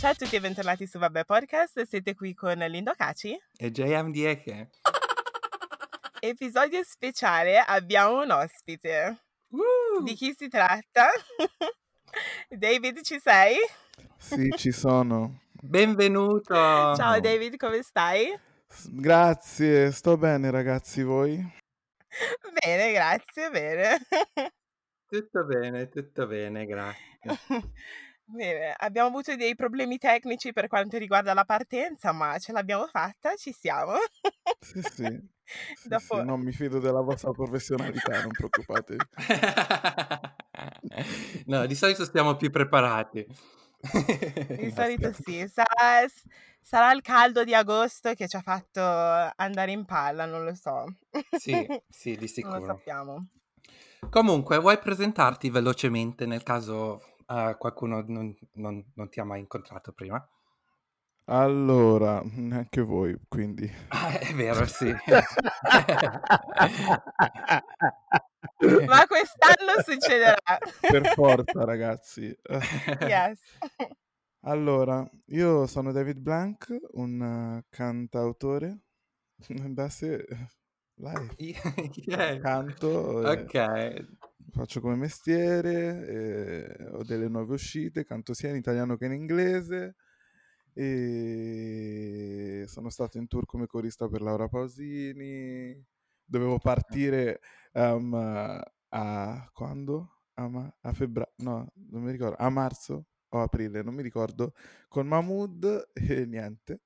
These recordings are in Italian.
Ciao a tutti e bentornati su Vabbè Podcast, siete qui con Lindo Caci. E JM Dieke. Episodio speciale, abbiamo un ospite. Uh! Di chi si tratta? David, ci sei? Sì, ci sono. Benvenuto! Ciao David, come stai? Grazie, sto bene ragazzi, voi? Bene, grazie, bene. Tutto bene, tutto bene, grazie. Bene, abbiamo avuto dei problemi tecnici per quanto riguarda la partenza, ma ce l'abbiamo fatta, ci siamo. Sì, sì. Sì, Dopo- sì, non mi fido della vostra professionalità, non preoccupatevi. no, di solito stiamo più preparati. Di solito sì, sarà, sarà il caldo di agosto che ci ha fatto andare in palla, non lo so. Sì, sì, di Non lo sicuro. sappiamo. Comunque, vuoi presentarti velocemente nel caso eh, qualcuno non, non- non ti ha mai incontrato prima? Allora, neanche voi, quindi. Ah, è vero, sì. Ma quest'anno succederà. Per forza, ragazzi. Yes. Allora, io sono David Blank, un eh, cantautore. Da sé, live. Yeah. Canto, e Ok, faccio come mestiere, e ho delle nuove uscite, canto sia in italiano che in inglese. E sono stato in tour come corista per Laura Pausini. Dovevo partire ehm, a quando? A, ma- a febbraio, no, non mi ricordo, a marzo o aprile, non mi ricordo, con Mahmood e niente.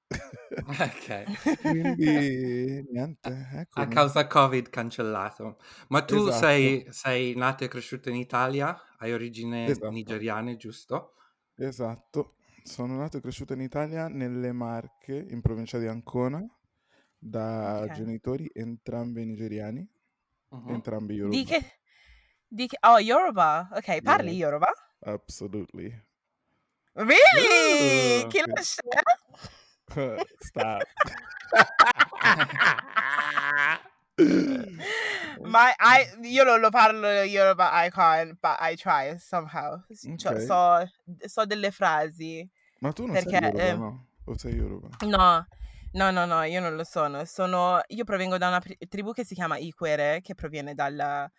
ok. Quindi niente, A eccomi. causa Covid cancellato. Ma tu Esatto. sei, sei nato e cresciuto in Italia? Hai origini Esatto. nigeriane, giusto? Esatto, sono nato e cresciuto in Italia, nelle Marche, in provincia di Ancona, da Ok. genitori entrambi nigeriani, Mhm. entrambi Di Yoruba. che... Di che... Oh, Yoruba. Ok, parli Yeah. Yoruba? Absolutely. Really? Chi lo sì. sa? Stop. Ma I, io non lo parlo Yoruba, I can't, but I try somehow. Cioè, Ok. so, so delle frasi. Ma tu non Perché, sei Yoruba, eh, no? O sei Yoruba? No, no, no, no, io non lo sono. Sono, io provengo da una pri- tribù che si chiama Ikwere, che proviene dalla,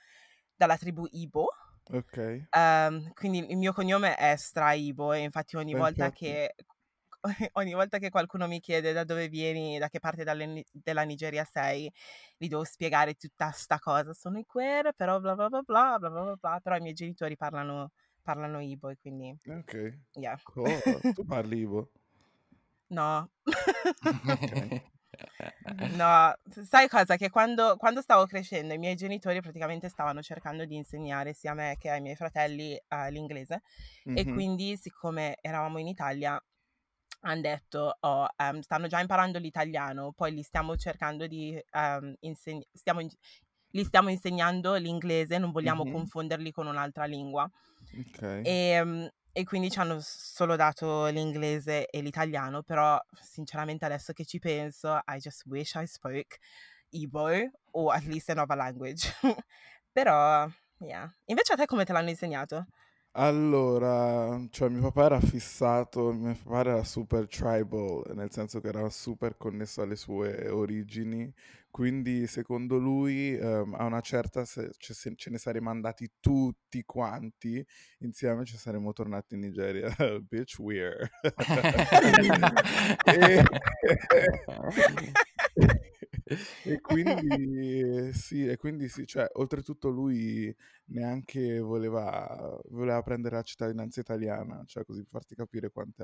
dalla tribù Ibo. Ok. Ehm, quindi il mio cognome è Straibo e infatti ogni volta infatti. che ogni volta che qualcuno mi chiede da dove vieni, da che parte dalle della Nigeria sei, gli devo spiegare tutta sta cosa. Sono Ikwere, però bla bla bla bla bla bla bla bla, però i miei genitori parlano, parlano Ibo e quindi, Ok. yeah. Cool. Tu parli Ibo? No. Ok. No, sai cosa? Che quando, quando stavo crescendo i miei genitori praticamente stavano cercando di insegnare sia a me che ai miei fratelli eh, l'inglese e Mhm. quindi siccome eravamo in Italia hanno detto oh, ehm, stanno già imparando l'italiano, poi li stiamo cercando di ehm, inseg- stiamo in- li stiamo insegnando l'inglese, non vogliamo Mhm. confonderli con un'altra lingua. Ok. E, mm, e quindi ci hanno solo dato l'inglese e l'italiano, però sinceramente adesso che ci penso, I just wish I spoke Igbo o at least another language. però, yeah. Invece a te come te l'hanno insegnato? Allora, cioè mio papà era fissato, mio papà era super tribal, nel senso che era super connesso alle sue origini, quindi secondo lui ehm, a una certa se, ce, se- ce ne saremmo andati tutti quanti insieme, ci saremmo tornati in Nigeria. Bitch, weird. E- E quindi sì, e quindi sì, cioè, oltretutto lui neanche voleva, voleva prendere la cittadinanza italiana, cioè così per farti capire quanto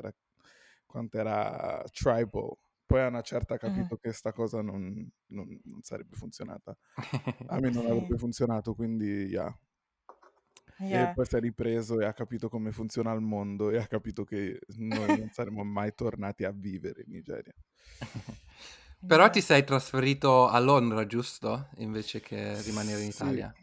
era, tribal. Poi a una certa ha capito che sta cosa non, non- non sarebbe funzionata. A me non Sì. avrebbe funzionato, quindi yeah. E Yeah. poi si è ripreso e ha capito come funziona il mondo e ha capito che noi non saremmo mai tornati a vivere in Nigeria. Però ti sei trasferito a Londra, giusto? Invece che rimanere in Sì, Italia.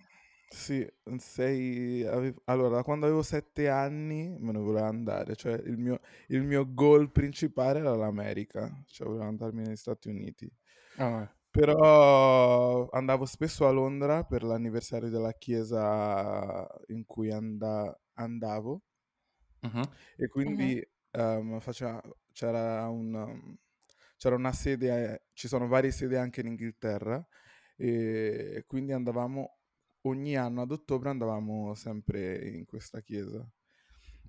sì, sei... ave- Allora, da quando avevo sette anni me ne volevo andare, cioè il mio, il mio goal principale era l'America, cioè volevo andarmi negli Stati Uniti. Ah, Però andavo spesso a Londra per l'anniversario della chiesa in cui anda- andavo mhm. e quindi Mhm. ehm, faceva- c'era un, um, c'era una sede, eh, ci sono varie sedi anche in Inghilterra e quindi andavamo ogni anno ad ottobre andavamo sempre in questa chiesa.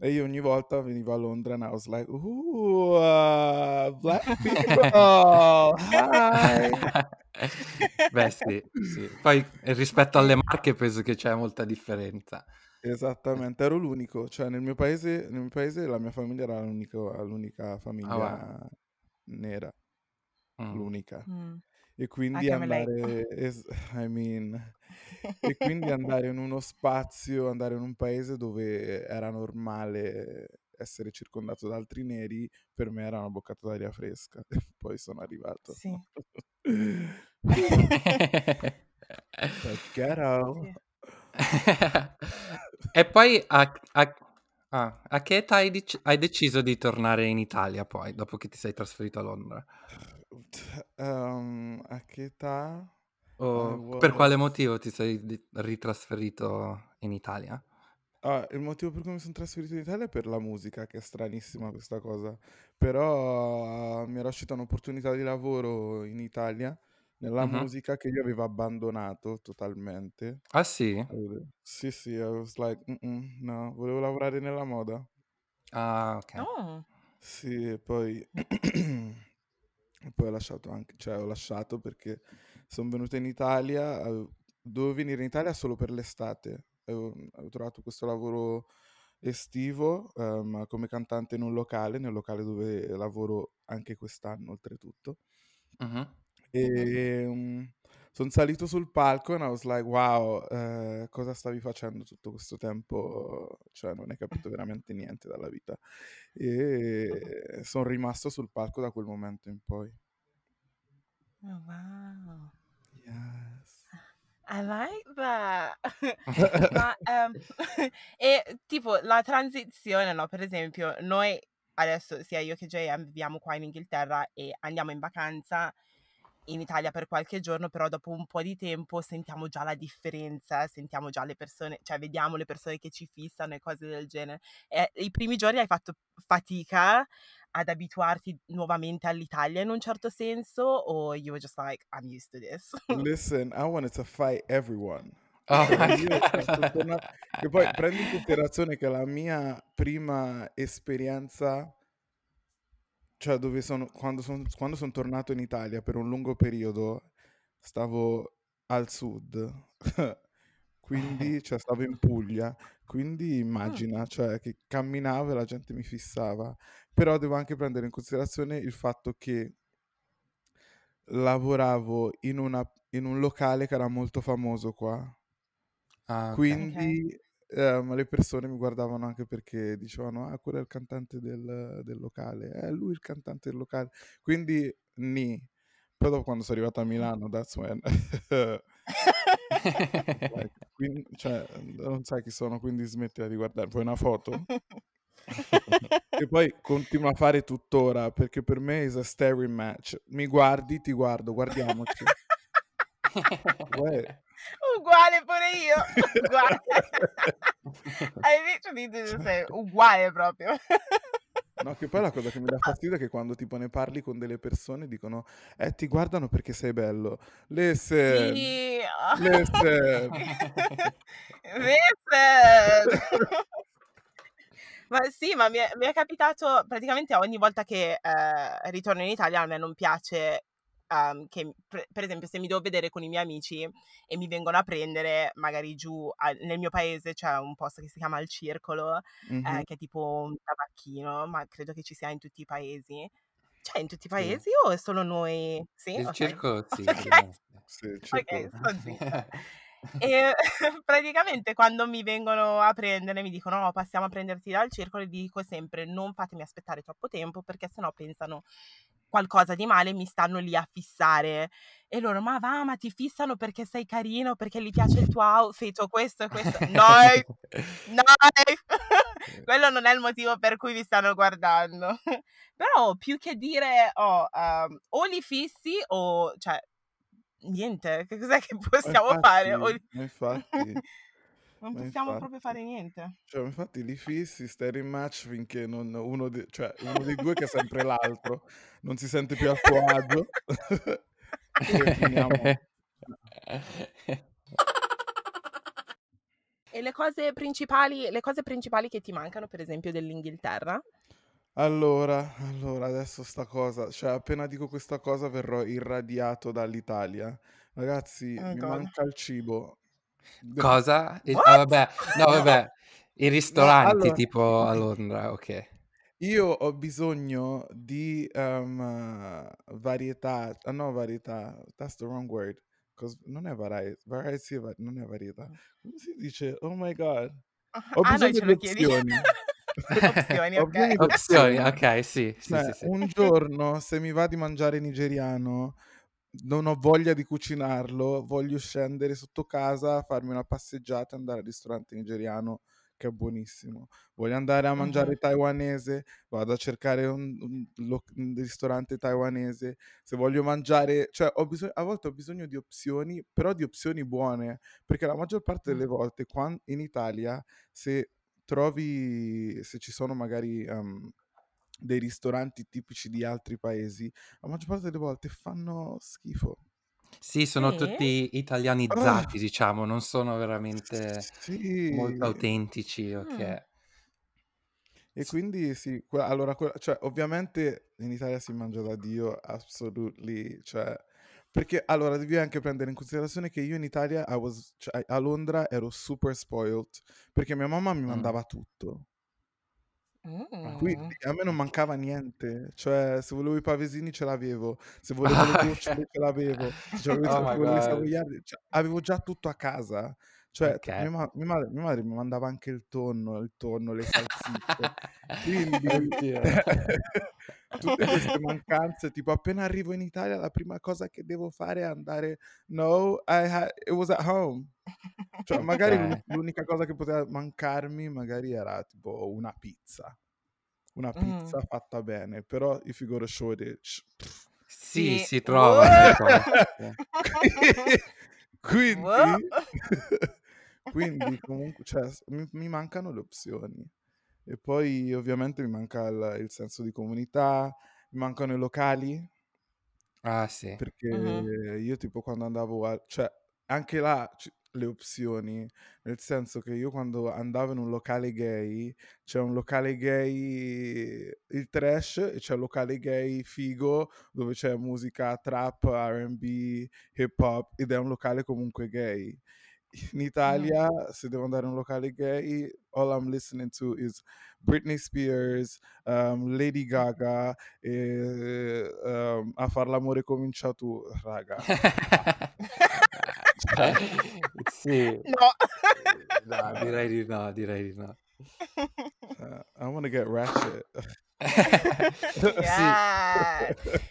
E io ogni volta venivo a Londra and I was like, ooh, uh, black people, hi. Beh sì, sì. Poi eh, rispetto alle Marche penso che c'è molta differenza. Esattamente, ero l'unico, cioè nel mio paese, nel mio paese la mia famiglia era l'unico- l'unica Ah, wow. Nera, Mm. l'unica. Mm. E quindi relate. andare, es- I mean, e quindi andare in uno spazio, andare in un paese dove era normale essere circondato da altri neri, per me era una boccata d'aria fresca. E poi sono arrivato. Sì. Ghetto. E poi a, a- ah, a che età hai, dec- hai deciso di tornare in Italia poi, dopo che ti sei trasferito a Londra? Ehm, a che età? O per quale was... motivo ti sei di- ritrasferito in Italia? Ah, il motivo per cui mi sono trasferito in Italia è per la musica, che è stranissima questa cosa. Però ah, mi era uscita un'opportunità di lavoro in Italia, nella Mhm. musica, che io avevo abbandonato totalmente. Ah sì? Sì, sì, I was like, "Mm-mm, no, volevo lavorare nella moda. Ah, ok. Oh. Sì, e poi, e poi ho lasciato anche, cioè ho lasciato perché sono venuto in Italia, dovevo venire in Italia solo per l'estate. Avevo, avevo trovato questo lavoro estivo ehm, come cantante in un locale, nel locale dove lavoro anche quest'anno oltretutto. Mhm. E sono salito sul palco e I was like, wow, eh, cosa stavi facendo tutto questo tempo? Cioè, non hai capito veramente niente dalla vita. E sono rimasto sul palco da quel momento in poi. Oh, wow. Yes. I like that. Ma ehm, e tipo la transizione, no? Per esempio, noi adesso sia io che JM viviamo qua in Inghilterra e andiamo in vacanza in Italia per qualche giorno, però dopo un po' di tempo sentiamo già la differenza, sentiamo già le persone, cioè vediamo le persone che ci fissano e cose del genere. E i primi giorni hai fatto fatica ad abituarti nuovamente all'Italia in un certo senso o you were just like I'm used to this? Listen, I wanted to fight everyone. Oh Cioè, sono tornato... E poi prendi in considerazione che la mia prima esperienza, cioè dove sono, quando sono, quando sono tornato in Italia per un lungo periodo, stavo al sud, quindi, cioè, stavo in Puglia, quindi Mm. immagina, cioè, che camminavo e la gente mi fissava. Però devo anche prendere in considerazione il fatto che lavoravo in, una, in un locale che era molto famoso qua. Ah, ok. Quindi ehm, le persone mi guardavano anche perché dicevano, ah, quello è il cantante del, del locale, è lui il cantante del locale. Quindi, ni. Poi dopo quando sono arrivato a Milano, that's when... quindi, cioè, non sai chi sono, quindi smettila di guardare. Vuoi una foto? E poi continuo a fare tuttora, perché per me è a staring match. Mi guardi, ti guardo, guardiamoci. Uè. Uguale pure io. Uguale. I literally did the same. Uguale proprio. No, che poi la cosa che mi dà fastidio è che quando tipo ne parli con delle persone dicono eh ti guardano perché sei bello. Listen, Sì. listen. Listen. Ma sì, ma mi è, mi è capitato praticamente ogni volta che eh, ritorno in Italia a me non piace ehm, che, per, per esempio, se mi devo vedere con i miei amici e mi vengono a prendere magari giù a- nel mio paese c'è un posto che si chiama Il Circolo, eh, Mhm, che è tipo un tabacchino, ma credo che ci sia in tutti i paesi. C'è in tutti i Sì, paesi o è solo noi? Sì, Il ok. circo sì, Ok, direi. sì, il circolo. zitta. E praticamente quando mi vengono a prendere mi dicono no, passiamo a prenderti dal circolo e dico sempre non fatemi aspettare troppo tempo perché sennò pensano qualcosa di male mi stanno lì a fissare. E loro ma va ma ti fissano perché sei carino perché gli piace il tuo outfit o questo e questo no no quello non è il motivo per cui vi stanno guardando. Però più che dire oh, um, o li fissi o cioè niente che cos'è che possiamo fare? O infatti, li- ma infatti, Non Ma possiamo proprio infatti. fare niente. Cioè, infatti li fissi, stai in match finché non uno, de- cioè, uno dei due che è sempre l'altro non si sente più a suo agio e finiamo. E le cose principali, le cose principali che ti mancano, per esempio, dell'Inghilterra? Allora, allora, adesso sta cosa, cioè appena dico questa cosa verrò irradiato dall'Italia. Ragazzi, Oh mi God. manca il cibo. Cosa? What? ah, vabbè, no, vabbè, i No, ristoranti allora, tipo a Londra, ok. io ho bisogno di ehm, varietà, ah no, varietà, that's the wrong word, 'cause non è variety, variety non è varietà. Come si dice? Oh my god. Ho Ah, bisogno di opzioni. Opzioni, Ho ok. bisogno di Opzioni, ok, sì, sì, Cioè, sì, sì. un giorno, se mi va di mangiare nigeriano, non ho voglia di cucinarlo, voglio scendere sotto casa, farmi una passeggiata e andare al ristorante nigeriano che è buonissimo. Voglio andare a mangiare taiwanese, vado a cercare un, un un ristorante taiwanese. Se voglio mangiare, cioè ho bisogno, a volte ho bisogno di opzioni, però di opzioni buone, perché la maggior parte delle volte quan- in Italia, se trovi, se ci sono magari ehm, dei ristoranti tipici di altri paesi, la maggior parte delle volte fanno schifo. Sì, sono Sì? tutti Ah, italianizzati, diciamo, non sono veramente molto sì. autentici, Mm. ok. E Sì. quindi sì, que- allora, que- cioè, ovviamente in Italia si mangia da Dio, assolutely, cioè, perché allora devi anche prendere in considerazione che io in Italia, I was- cioè, a Londra ero super spoiled, perché mia mamma mi Mm. mandava tutto. Mm. Quindi a me non mancava niente, cioè se volevo i pavesini ce l'avevo, se volevo le gocciole ce l'avevo, se volevo, Oh se my volevo i god. savoiardi, cioè, avevo già tutto a casa. Cioè, t- mia, ma- mia madre, mia madre mi mandava anche il tonno, il tonno, le salsicce. Quindi tutte queste mancanze, tipo appena arrivo in Italia la prima cosa che devo fare è andare, no, I had, it was at home. Cioè, magari l'uni- Ok. l'unica cosa che poteva mancarmi magari era tipo una pizza. Una Mm. pizza fatta bene, però if you go to Shoreditch... pff. Sì, Sì. si trova, quindi. Quindi comunque, cioè, mi, mi mancano le opzioni. E poi ovviamente mi manca il, il senso di comunità, mi mancano i locali, Ah, sì. perché Mhm. io tipo quando andavo a... cioè anche là ci- le opzioni, nel senso che io quando andavo in un locale gay, c'è un locale gay, il trash, e c'è un locale gay figo dove c'è musica trap, RB, hip hop ed è un locale comunque gay. In. Italia, se devo andare in un locale gay, all I'm listening to is Britney Spears, um, Lady Gaga e um, a far l'amore comincia tu, raga. Sì. No. No, direi di no, direi di no. uh, I want to get ratchet. Sì.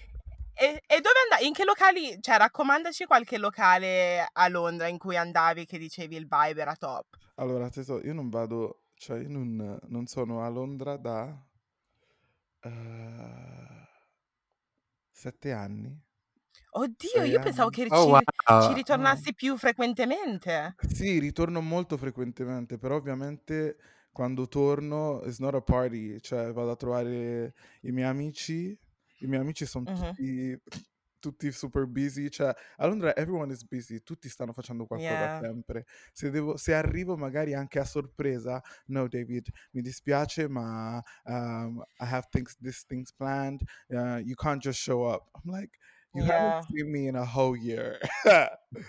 E, e dove andavi? In che locali? Cioè, raccomandaci qualche locale a Londra in cui andavi che dicevi il vibe era top. Allora, tesoro, io non vado, cioè io non, non sono a Londra da uh, sette anni, Oddio, sei io pensavo anni. che Oh, ci, wow. ci ritornassi più frequentemente. Sì, ritorno molto frequentemente, però ovviamente quando torno it's not a party, cioè vado a trovare i miei amici, i miei amici sono Mhm. tutti, tutti super busy, cioè a Londra everyone is busy, tutti stanno facendo qualcosa Yeah. sempre. Se, devo, se arrivo magari anche a sorpresa, no David, mi dispiace ma um, I have things, these things planned, uh, you can't just show up. I'm like, you Yeah. haven't seen me in a whole year.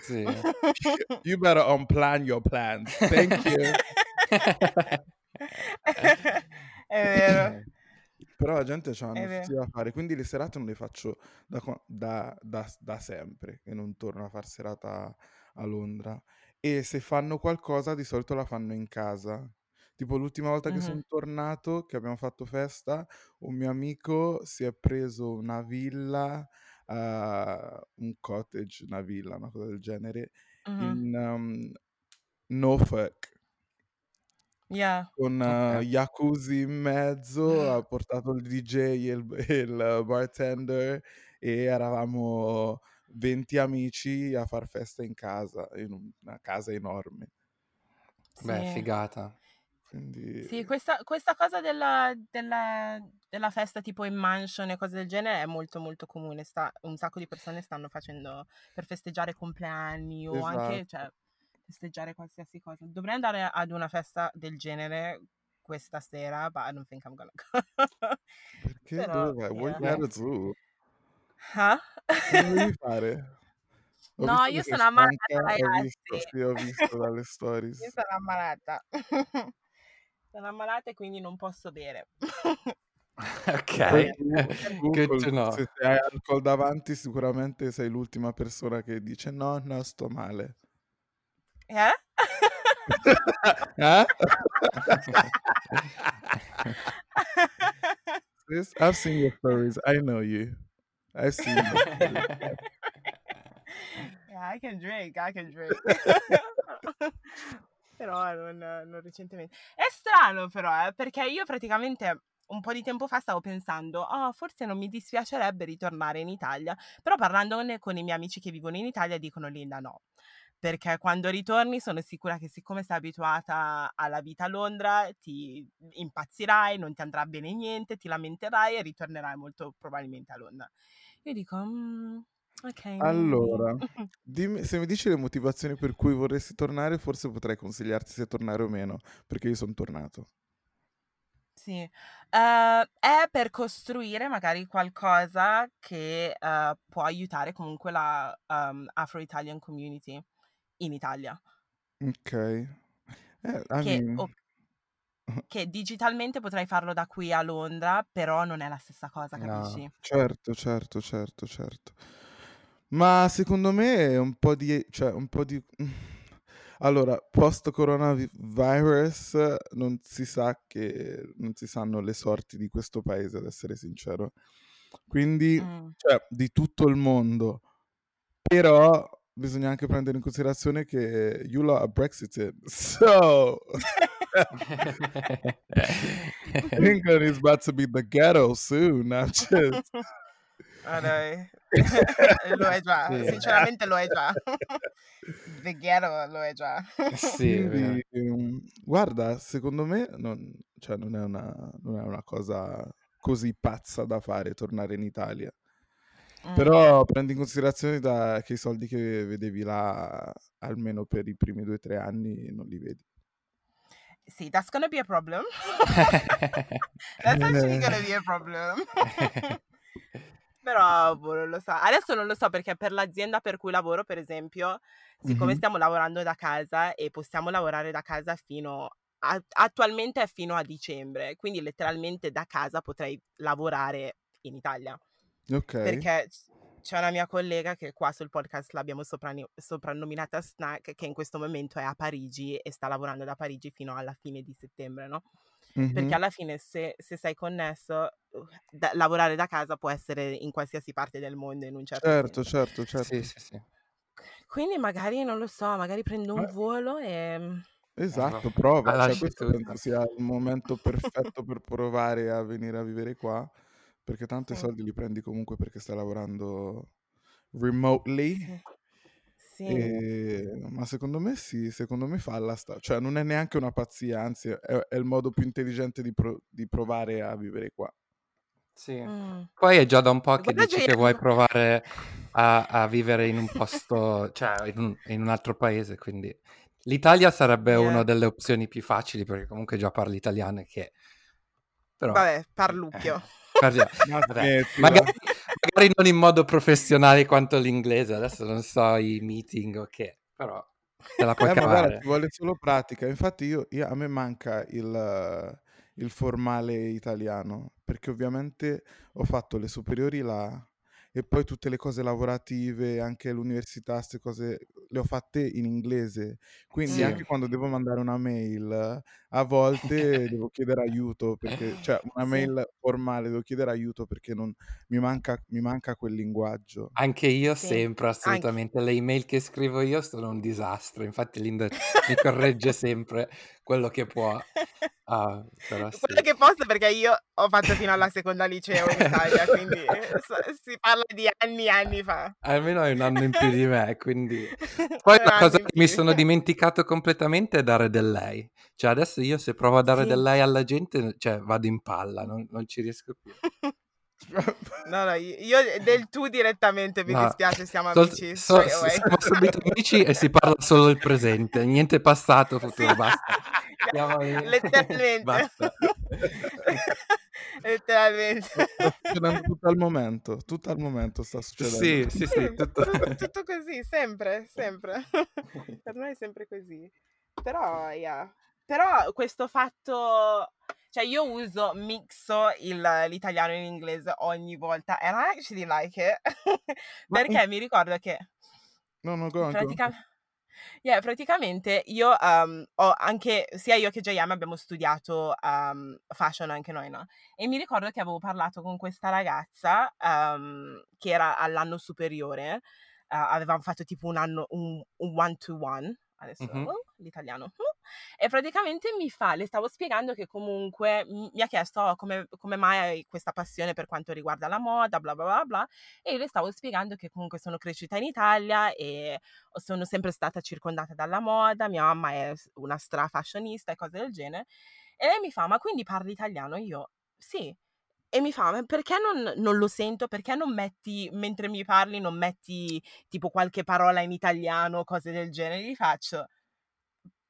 Sì. you better unplan your plans. Thank you. È vero, Però la gente c'ha è una vero. da fare, quindi le serate non le faccio da, da- da- da sempre e non torno a far serata a Londra. E se fanno qualcosa di solito la fanno in casa. Tipo l'ultima volta che Mhm. sono tornato, che abbiamo fatto festa, un mio amico si è preso una villa, eh, un cottage, una villa, una cosa del genere, Mhm. in um, Norfolk. Yeah. con eh, Ok. jacuzzi in mezzo, ha portato il DJ e il, e il bartender e eravamo 20 amici a far festa in casa, in un- una casa enorme. Beh, Sì. figata. Quindi... Sì, questa, questa cosa della, della- della festa tipo in mansion e cose del genere è molto molto comune. Sta- un sacco di persone stanno facendo per festeggiare compleanni o anche Esatto. cioè, festeggiare qualsiasi cosa. Dovrei andare ad una festa del genere questa sera, but I don't think I'm gonna go. Perché? Però, Dove vai? Vuoi yeah. andare giù? Ah? Cosa devi fare? Ho No, che io sono ammalata, stanca, ho visto, ragazzi. sì, ho visto dalle Io stories. sono ammalata. sono ammalata e quindi non posso bere. Ok, good to know. se hai alcol davanti sicuramente sei l'ultima persona che dice no, no, sto male. Eh? Eh? Sis, I've seen your stories. I know you. I've seen stories. Yeah, I can drink, I can drink. però non, non recentemente. È strano però, eh, perché io praticamente un po' di tempo fa stavo pensando, oh, forse non mi dispiacerebbe ritornare in Italia, però parlandone con i miei amici che vivono in Italia dicono Linda no. Perché quando ritorni sono sicura che siccome sei abituata alla vita a Londra ti impazzirai, non ti andrà bene niente, ti lamenterai e ritornerai molto probabilmente a Londra. Io dico, "Mm, ok. maybe." Allora, dimmi, se mi dici le motivazioni per cui vorresti tornare, forse potrei consigliarti se tornare o meno, perché io sono tornato. Sì, eh, è per costruire magari qualcosa che eh, può aiutare comunque la um, Afro-Italian community in Italia, Ok. Eh, I che, mean, o- che digitalmente potrei farlo da qui a Londra, però non è la stessa cosa, No. capisci? certo, certo, certo, certo. Ma secondo me è un po' di, cioè, un po' di... Allora, post-coronavirus non si sa che, non si sanno le sorti di questo paese, ad essere sincero. Quindi, Mm. cioè, di tutto il mondo. Però bisogna anche prendere in considerazione che you lot are Brexited. So, England is about to be the ghetto soon. I'm just... Ah, dai. lo è già, Sì. sinceramente lo è già. The ghetto lo è già. Sì. Quindi, ehm, guarda, secondo me non, cioè, non, è una, non è una cosa così pazza da fare tornare in Italia. Mm. Però prendi in considerazione da- che i soldi che vedevi là, almeno per i primi due o tre anni, non li vedi. Sì, that's gonna be a problem. that's actually gonna be a problem. Però boh, non lo so. Adesso non lo so perché per l'azienda per cui lavoro, per esempio, siccome Mhm. stiamo lavorando da casa e possiamo lavorare da casa fino a- attualmente è fino a dicembre, quindi letteralmente da casa potrei lavorare in Italia. Ok. Perché c'è una mia collega che qua sul podcast l'abbiamo soprani- soprannominata Snack, che in questo momento è a Parigi e sta lavorando da Parigi fino alla fine di settembre, no? Perché Mhm. alla fine se, se sei connesso, uh, da- lavorare da casa può essere in qualsiasi parte del mondo in un certo Certo, senso. certo, certo. Sì, sì, sì. Quindi magari, non lo so, magari prendo un volo e... Esatto, Eh, prova. Cioè, lasci questo tutto. penso sia il momento perfetto per provare a venire a vivere qua, perché tanto i Sì. soldi li prendi comunque perché stai lavorando remotely. Sì. Sì. E- Ma secondo me sì, secondo me falla sta. Cioè, non è neanche una pazzia, anzi, è, è il modo più intelligente di, pro- di provare a vivere qua. Sì. Mm. Poi è già da un po' che Guarda dici che vuoi provare a, a vivere in un posto, cioè in un, in un altro paese, quindi l'Italia sarebbe Yeah. una delle opzioni più facili perché comunque già parli italiano e che... Però... Vabbè, parlucchio. eh, smettila. magari, magari non in modo professionale quanto l'inglese, adesso non so i meeting o che, però te la puoi Eh, guarda, cavare. ci vuole solo pratica. Infatti io, io- a me manca il, il formale italiano, perché ovviamente ho fatto le superiori là e poi tutte le cose lavorative, anche l'università, queste cose, le ho fatte in inglese. Quindi Sì. anche quando devo mandare una mail, a volte devo chiedere aiuto, perché, cioè una Sì. mail formale, devo chiedere aiuto perché non, mi manca, mi manca quel linguaggio. Anche io Sì, sempre, anche. assolutamente. Le email che scrivo io sono un disastro. Infatti Linda mi corregge sempre quello che può. Ah, però Quello sì. che posso perché io ho fatto fino alla seconda liceo in Italia, quindi eh, so- si parla di anni e anni fa. Almeno hai un anno in più di me, quindi Poi la cosa in che mi più. sono dimenticato completamente è dare del lei. Cioè adesso io se provo a dare Sì. del lei alla gente, cioè vado in palla, non, non ci riesco più. No, no, io del tu direttamente, mi No, dispiace, siamo sol- amici so- siamo subito amici e si parla solo del presente, niente passato, Sì. futuro, basta. Siamo lì. Letteralmente. Basta. Letteralmente. Tutto al momento, tutto al momento sta succedendo. Sì, sì, Sì, sì, tutto... tu- tutto così, sempre, sempre. Per noi è sempre così. Però, yeah. Però questo fatto, cioè io uso, mixo il- l'italiano e l'inglese ogni volta and I actually like it. Perché mi ricordo che No, no, go pratica- yeah, praticamente io um, ho anche, sia io che JM abbiamo studiato um, fashion anche noi, no? E mi ricordo che avevo parlato con questa ragazza um, che era all'anno superiore, uh, avevamo fatto tipo un anno, un, un one to one, adesso Mhm. oh, l'italiano, oh. e praticamente mi fa, le stavo spiegando che comunque mi, ha chiesto "Oh, come, come mai hai questa passione per quanto riguarda la moda, bla bla bla bla, e io le stavo spiegando che comunque sono cresciuta in Italia e sono sempre stata circondata dalla moda, mia mamma è una stra fashionista e cose del genere. E lei mi fa, ma quindi parli italiano? Io, sì. E mi fa, ma perché non, non lo sento? Perché non metti, mentre mi parli, non metti tipo qualche parola in italiano, cose del genere? Gli faccio,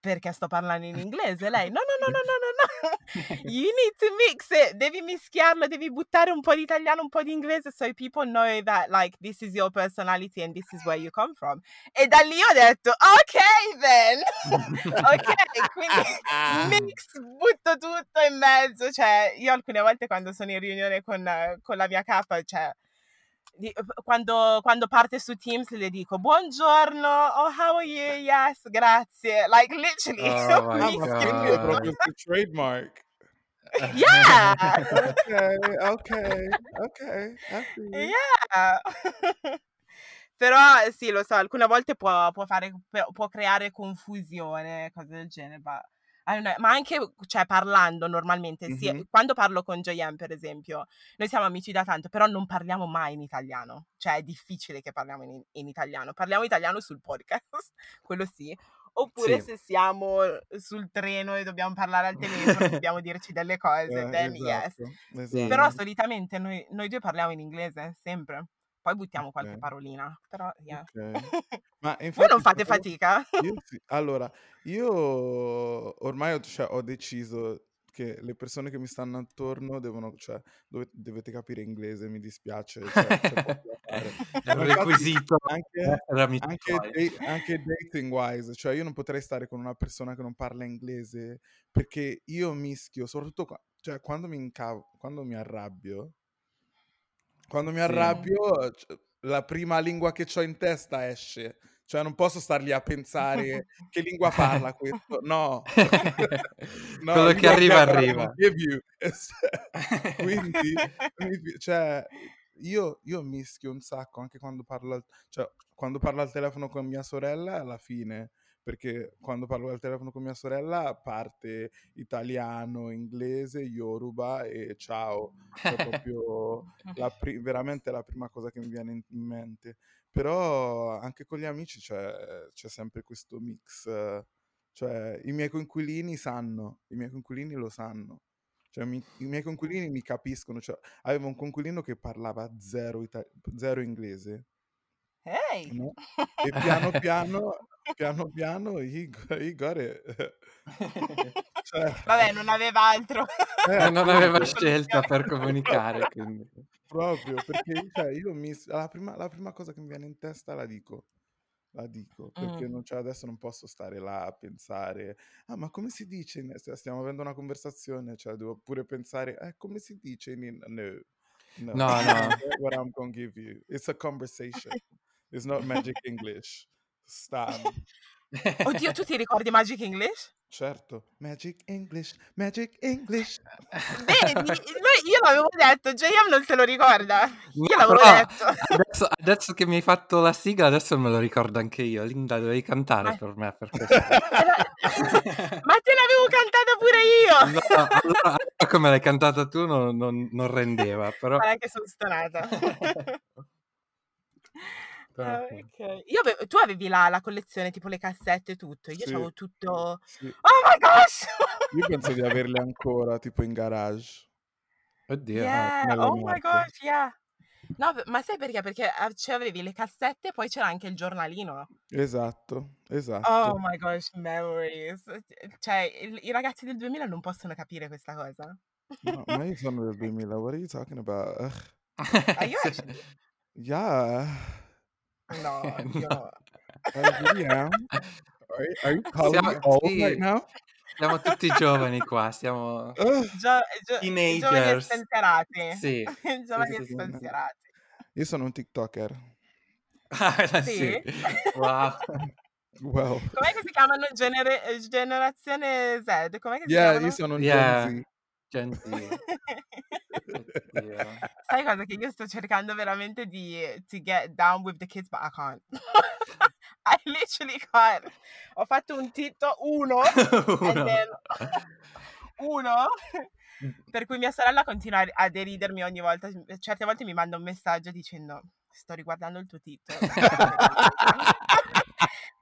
perché sto parlando in inglese? Lei, no, no, no, no, no, no, no. You need to mix it. Devi mischiarlo, devi buttare un po' di italiano, un po' di inglese, so people know that, like, this is your personality and this is where you come from. E da lì ho detto, ok, then. ok, quindi mix, butto tutto in mezzo. Cioè, io alcune volte quando sono in riunione con, con la mia capa, cioè, di- quando, quando parte su Teams le dico buongiorno, oh how are you? Yes, grazie. Like literally. Oh è God. proprio il trademark. Yeah. Ok, ok, ok. happy. Yeah. Però sì, lo so, alcune volte può, può fare, può creare confusione, cose del genere, ma, I know, ma anche cioè, parlando normalmente, sia- Mhm. quando parlo con Joyen per esempio, noi siamo amici da tanto, però non parliamo mai in italiano, cioè è difficile che parliamo in, in italiano, parliamo italiano sul podcast, quello sì, oppure Sì. se siamo sul treno e dobbiamo parlare al telefono, dobbiamo dirci delle cose, Eh, then yes. esatto, esatto. Però solitamente noi, noi due parliamo in inglese, sempre. Poi buttiamo qualche Ok. parolina, però yeah. Ok. Ma Voi infatti non fate fatica? Io sì. Allora, io ormai ho, cioè, ho deciso che le persone che mi stanno attorno devono, cioè, dove- dovete capire inglese, mi dispiace, cioè, fare. È un requisito anche, amici anche, da- anche dating wise, cioè io non potrei stare con una persona che non parla inglese perché io mischio, soprattutto qua- cioè, quando mi incavo, quando mi arrabbio, quando mi arrabbio, c- la prima lingua che ho in testa esce. Cioè, non posso star lì a pensare che lingua parla questo. No. No, Quello che arriva, arriva. Quindi, cioè, io, io mischio un sacco anche quando parlo, al, cioè, quando parlo al telefono con mia sorella, alla fine, perché quando parlo al telefono con mia sorella parte italiano, inglese, yoruba e ciao. Cioè, proprio la pri- veramente la prima cosa che mi viene in, mente. Però anche con gli amici c'è, c'è sempre questo mix. Cioè, i miei coinquilini sanno, i miei coinquilini lo sanno. Cioè, mi- i miei coinquilini mi capiscono. Cioè, avevo un coinquilino che parlava zero, ita- zero inglese. Ehi! no? E piano piano, piano piano, he got it. Cioè, Vabbè, non aveva altro. eh, non aveva scelta per comunicare, quindi. Proprio perché cioè, io mi, la, prima, la prima cosa che mi viene in testa la dico. La dico perché Mm. non, cioè, adesso non posso stare là a pensare, ah, ma come si dice? in- st- Stiamo avendo una conversazione, cioè, devo pure pensare, eh, come si dice in. in- No, no, No, that's no. not what I'm gonna give you. It's a conversation. It's not magic English. Stop. Oddio, tu ti ricordi Magic English? Certo, magic English, magic English. Vedi, lui- io l'avevo detto, JM non se lo ricorda. No, Io l'avevo però detto. adesso, adesso che mi hai fatto la sigla, adesso me lo ricordo anche io. Linda, dovevi cantare Ma- per me, per questo. Ma te l'avevo cantata pure io! No, allora, come l'hai cantata tu non, non- non rendeva, però... Guarda che sono stonata. Ah, ok. Io ave- tu avevi la, la collezione, tipo le cassette e tutto. Io Sì, avevo tutto. sì. Oh my gosh! Io penso di averle ancora, tipo in garage. Oddio. Yeah, nelle oh my gosh, yeah. No, ma sai perché? Perché cioè, avevi le cassette e poi c'era anche il giornalino. Esatto, Oh esatto. my gosh, memories. Cioè, il- i ragazzi del 2000 non possono capire questa cosa. No, ma io sono del 2000, what are you talking about? Ugh. Are you actually? Yeah, No, io No. am. Are, are you calling me Siamo, old sì, right now? siamo tutti giovani qua, siamo. Gio- gio- giovani e teenagers. spensierati. Sì, Giovani sì, e sì. spensierati. Io sono un TikToker. Ah, Sì? sì. Wow. Wow. Com'è che si chiamano genere- eh, generazione Z? Com'è che si Yeah, io chiamano? sono un Yeah, Gen Z. Gen Z. Oddio. Sai cosa? Che io sto cercando veramente di to get down with the kids, but I can't. I literally can't. Ho fatto un titolo uno, Uno. then uno, per cui mia sorella continua a deridermi ogni volta. Certe volte mi manda un messaggio dicendo sto riguardando il tuo titolo.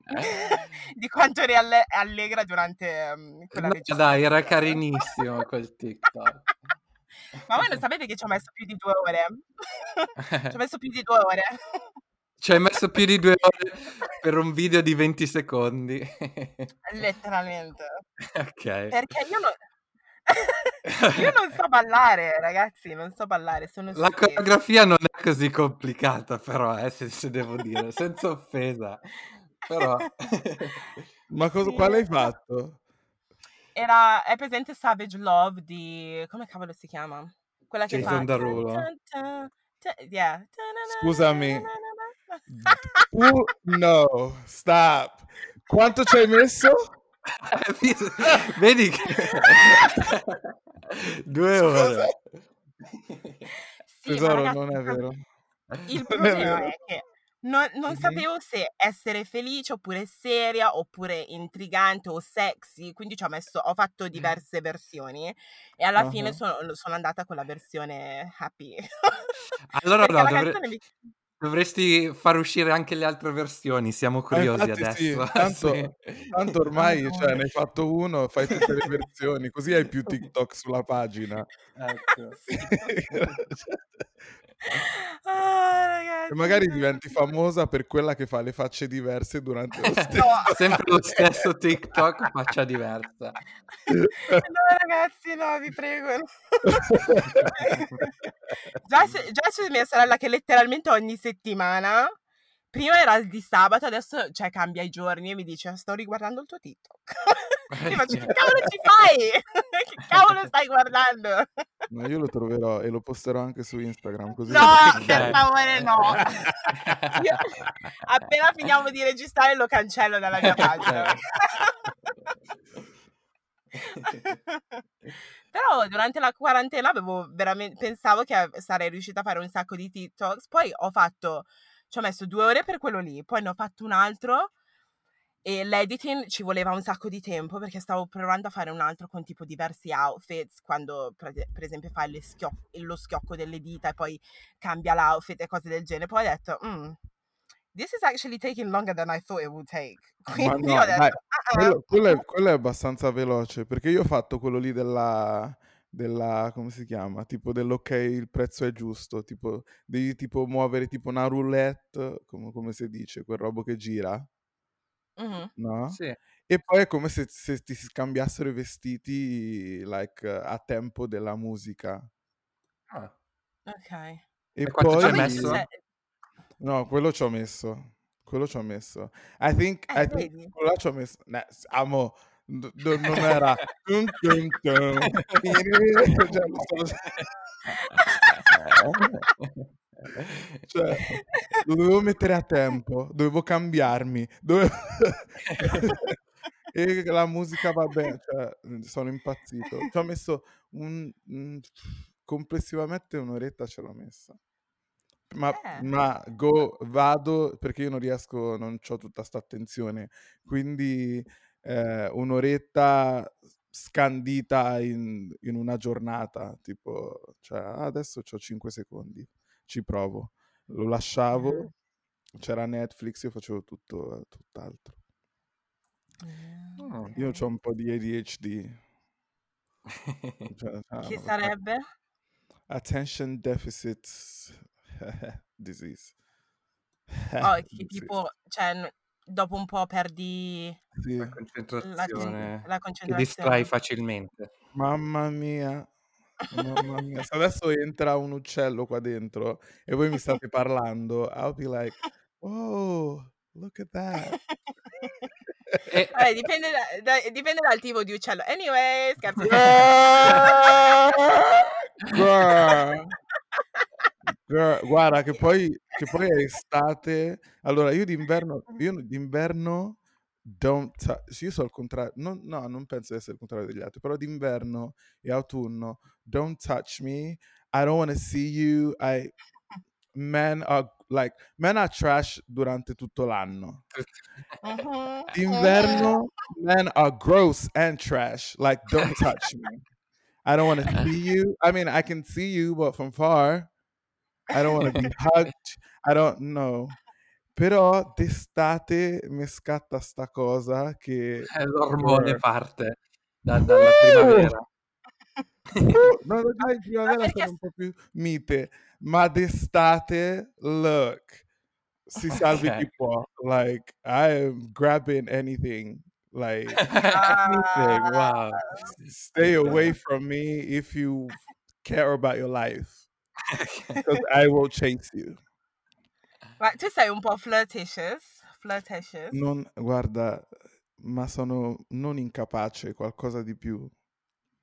di quanto eri alle- allegra durante um, quella No, registrazione. dai, era carinissimo quel TikTok. Ma voi non sapete che ci ho messo più di due ore? ci ho messo più di due ore. Ci hai messo più di due ore per un video di 20 secondi. Letteralmente. ok. Perché io non... io non so ballare, ragazzi, non so ballare, sono La coreografia non è così complicata, però, eh, se, se devo dire, senza offesa. Però... Ma cosa, Sì, quale hai fatto? Era, è presente Savage Love di... come cavolo si chiama? Quella che Jason fa... Derulo. Yeah. Scusami. Uh, no, stop. Quanto ci hai messo? Vedi che... Due ore. Sì, Tesoro, ragazzi, non è vero. Il problema è che non, non Mhm. sapevo se essere felice oppure seria oppure intrigante o sexy, quindi ci ho messo, ho fatto diverse versioni e alla fine Ah. sono, sono andata con la versione happy. Allora Perché no, la dovre- canzone mi... dovresti far uscire anche le altre versioni, siamo Ma curiosi infatti sì, adesso. tanto, Sì. tanto ormai Oh, cioè, ne hai fatto uno, fai tutte le versioni, così hai più TikTok sulla pagina. Ecco. Sì. Ah, E ragazzi. magari diventi famosa per quella che fa le facce diverse durante lo stesso. No. Sempre lo stesso TikTok, faccia diversa. No, ragazzi, no, vi prego. già, se, già c'è mia sorella che letteralmente ogni settimana, prima era il di sabato, adesso cioè, cambia i giorni e mi dice sto riguardando il tuo TikTok. Io faccio, che cavolo ci fai? che cavolo stai guardando? Ma io lo troverò e lo posterò anche su Instagram così. No, per favore no. Io appena finiamo di registrare lo cancello dalla mia pagina. Però durante la quarantena avevo veramente pensavo che sarei riuscita a fare un sacco di TikToks. Poi ho fatto, ci ho messo due ore per quello lì, poi ne ho fatto un altro e l'editing ci voleva un sacco di tempo perché stavo provando a fare un altro con tipo diversi outfits, quando per, esempio fai le schio- lo schiocco delle dita e poi cambia l'outfit e cose del genere. Poi ho detto, "Mm, this is actually taking longer than I thought it would take. Quindi no, ho detto, dai, "Ah, ah." quello, quello è, quello è abbastanza veloce perché io ho fatto quello lì della, della come si chiama? Tipo dell'ok, il prezzo è giusto, tipo devi tipo muovere tipo una roulette, come, come si dice, quel robo che gira, Mhm. no? Sì. E poi è come se, se ti si scambiassero i vestiti like a tempo della musica. Ah. Ok. E E ci poi hai quindi messo? c'è- No, quello ci ho messo. Quello ci ho messo. I think, Eh, I think quello ci ho messo. s- amo. N- n- non era. Cioè, lo dovevo mettere a tempo, dovevo cambiarmi. dovevo- e la musica va bene, cioè, sono impazzito. Ci ho messo un, un- complessivamente un'oretta ce l'ho messa. Ma, Eh. ma go, vado perché io non riesco, non ho tutta sta attenzione, quindi eh, un'oretta scandita in, in una giornata, tipo, cioè, "Ah, adesso ho 5 secondi, ci provo. Lo lasciavo, c'era Netflix, io facevo tutto, tutt'altro. Mm, Io ok. ho un po' di ADHD. Cioè, ah, so. sarebbe? Attention deficit disease. Oh, che tipo, cioè, dopo un po' perdi Sì. La concentrazione la ti distrai concentrazione. facilmente. Mamma mia. Mamma mia. Se adesso entra un uccello qua dentro e voi mi state parlando, I'll be like, oh, look at that. E- Vabbè, dipende, da- da- dipende dal tipo di uccello. Anyway, scherzo. Girl. Guarda che poi, che poi è estate. Allora, io d'inverno, io d'inverno don't touch, io sono al contrario, non- no, non penso di essere il contrario degli altri, però d'inverno e autunno, don't touch me, I don't want to see you, I, men are, like, men are trash durante tutto l'anno. D'inverno, men are gross and trash, like, don't touch me. I don't want to see you. I mean, I can see you, but from far. I don't want to be hugged. I don't know. Però d'estate mi scatta sta cosa che... L'ormone Girl. parte da- dalla primavera. Uh, no, no, già in primavera perché sono un po' più mite, ma d'estate, look, si salvi chi può. Like, I am grabbing anything. Like, Anything, Ah, wow. stay away from me if you care about your life. Because I will chase you. ma tu sei un po' flirtatious? Flirtatious? Non, guarda, ma sono non incapace, qualcosa di più.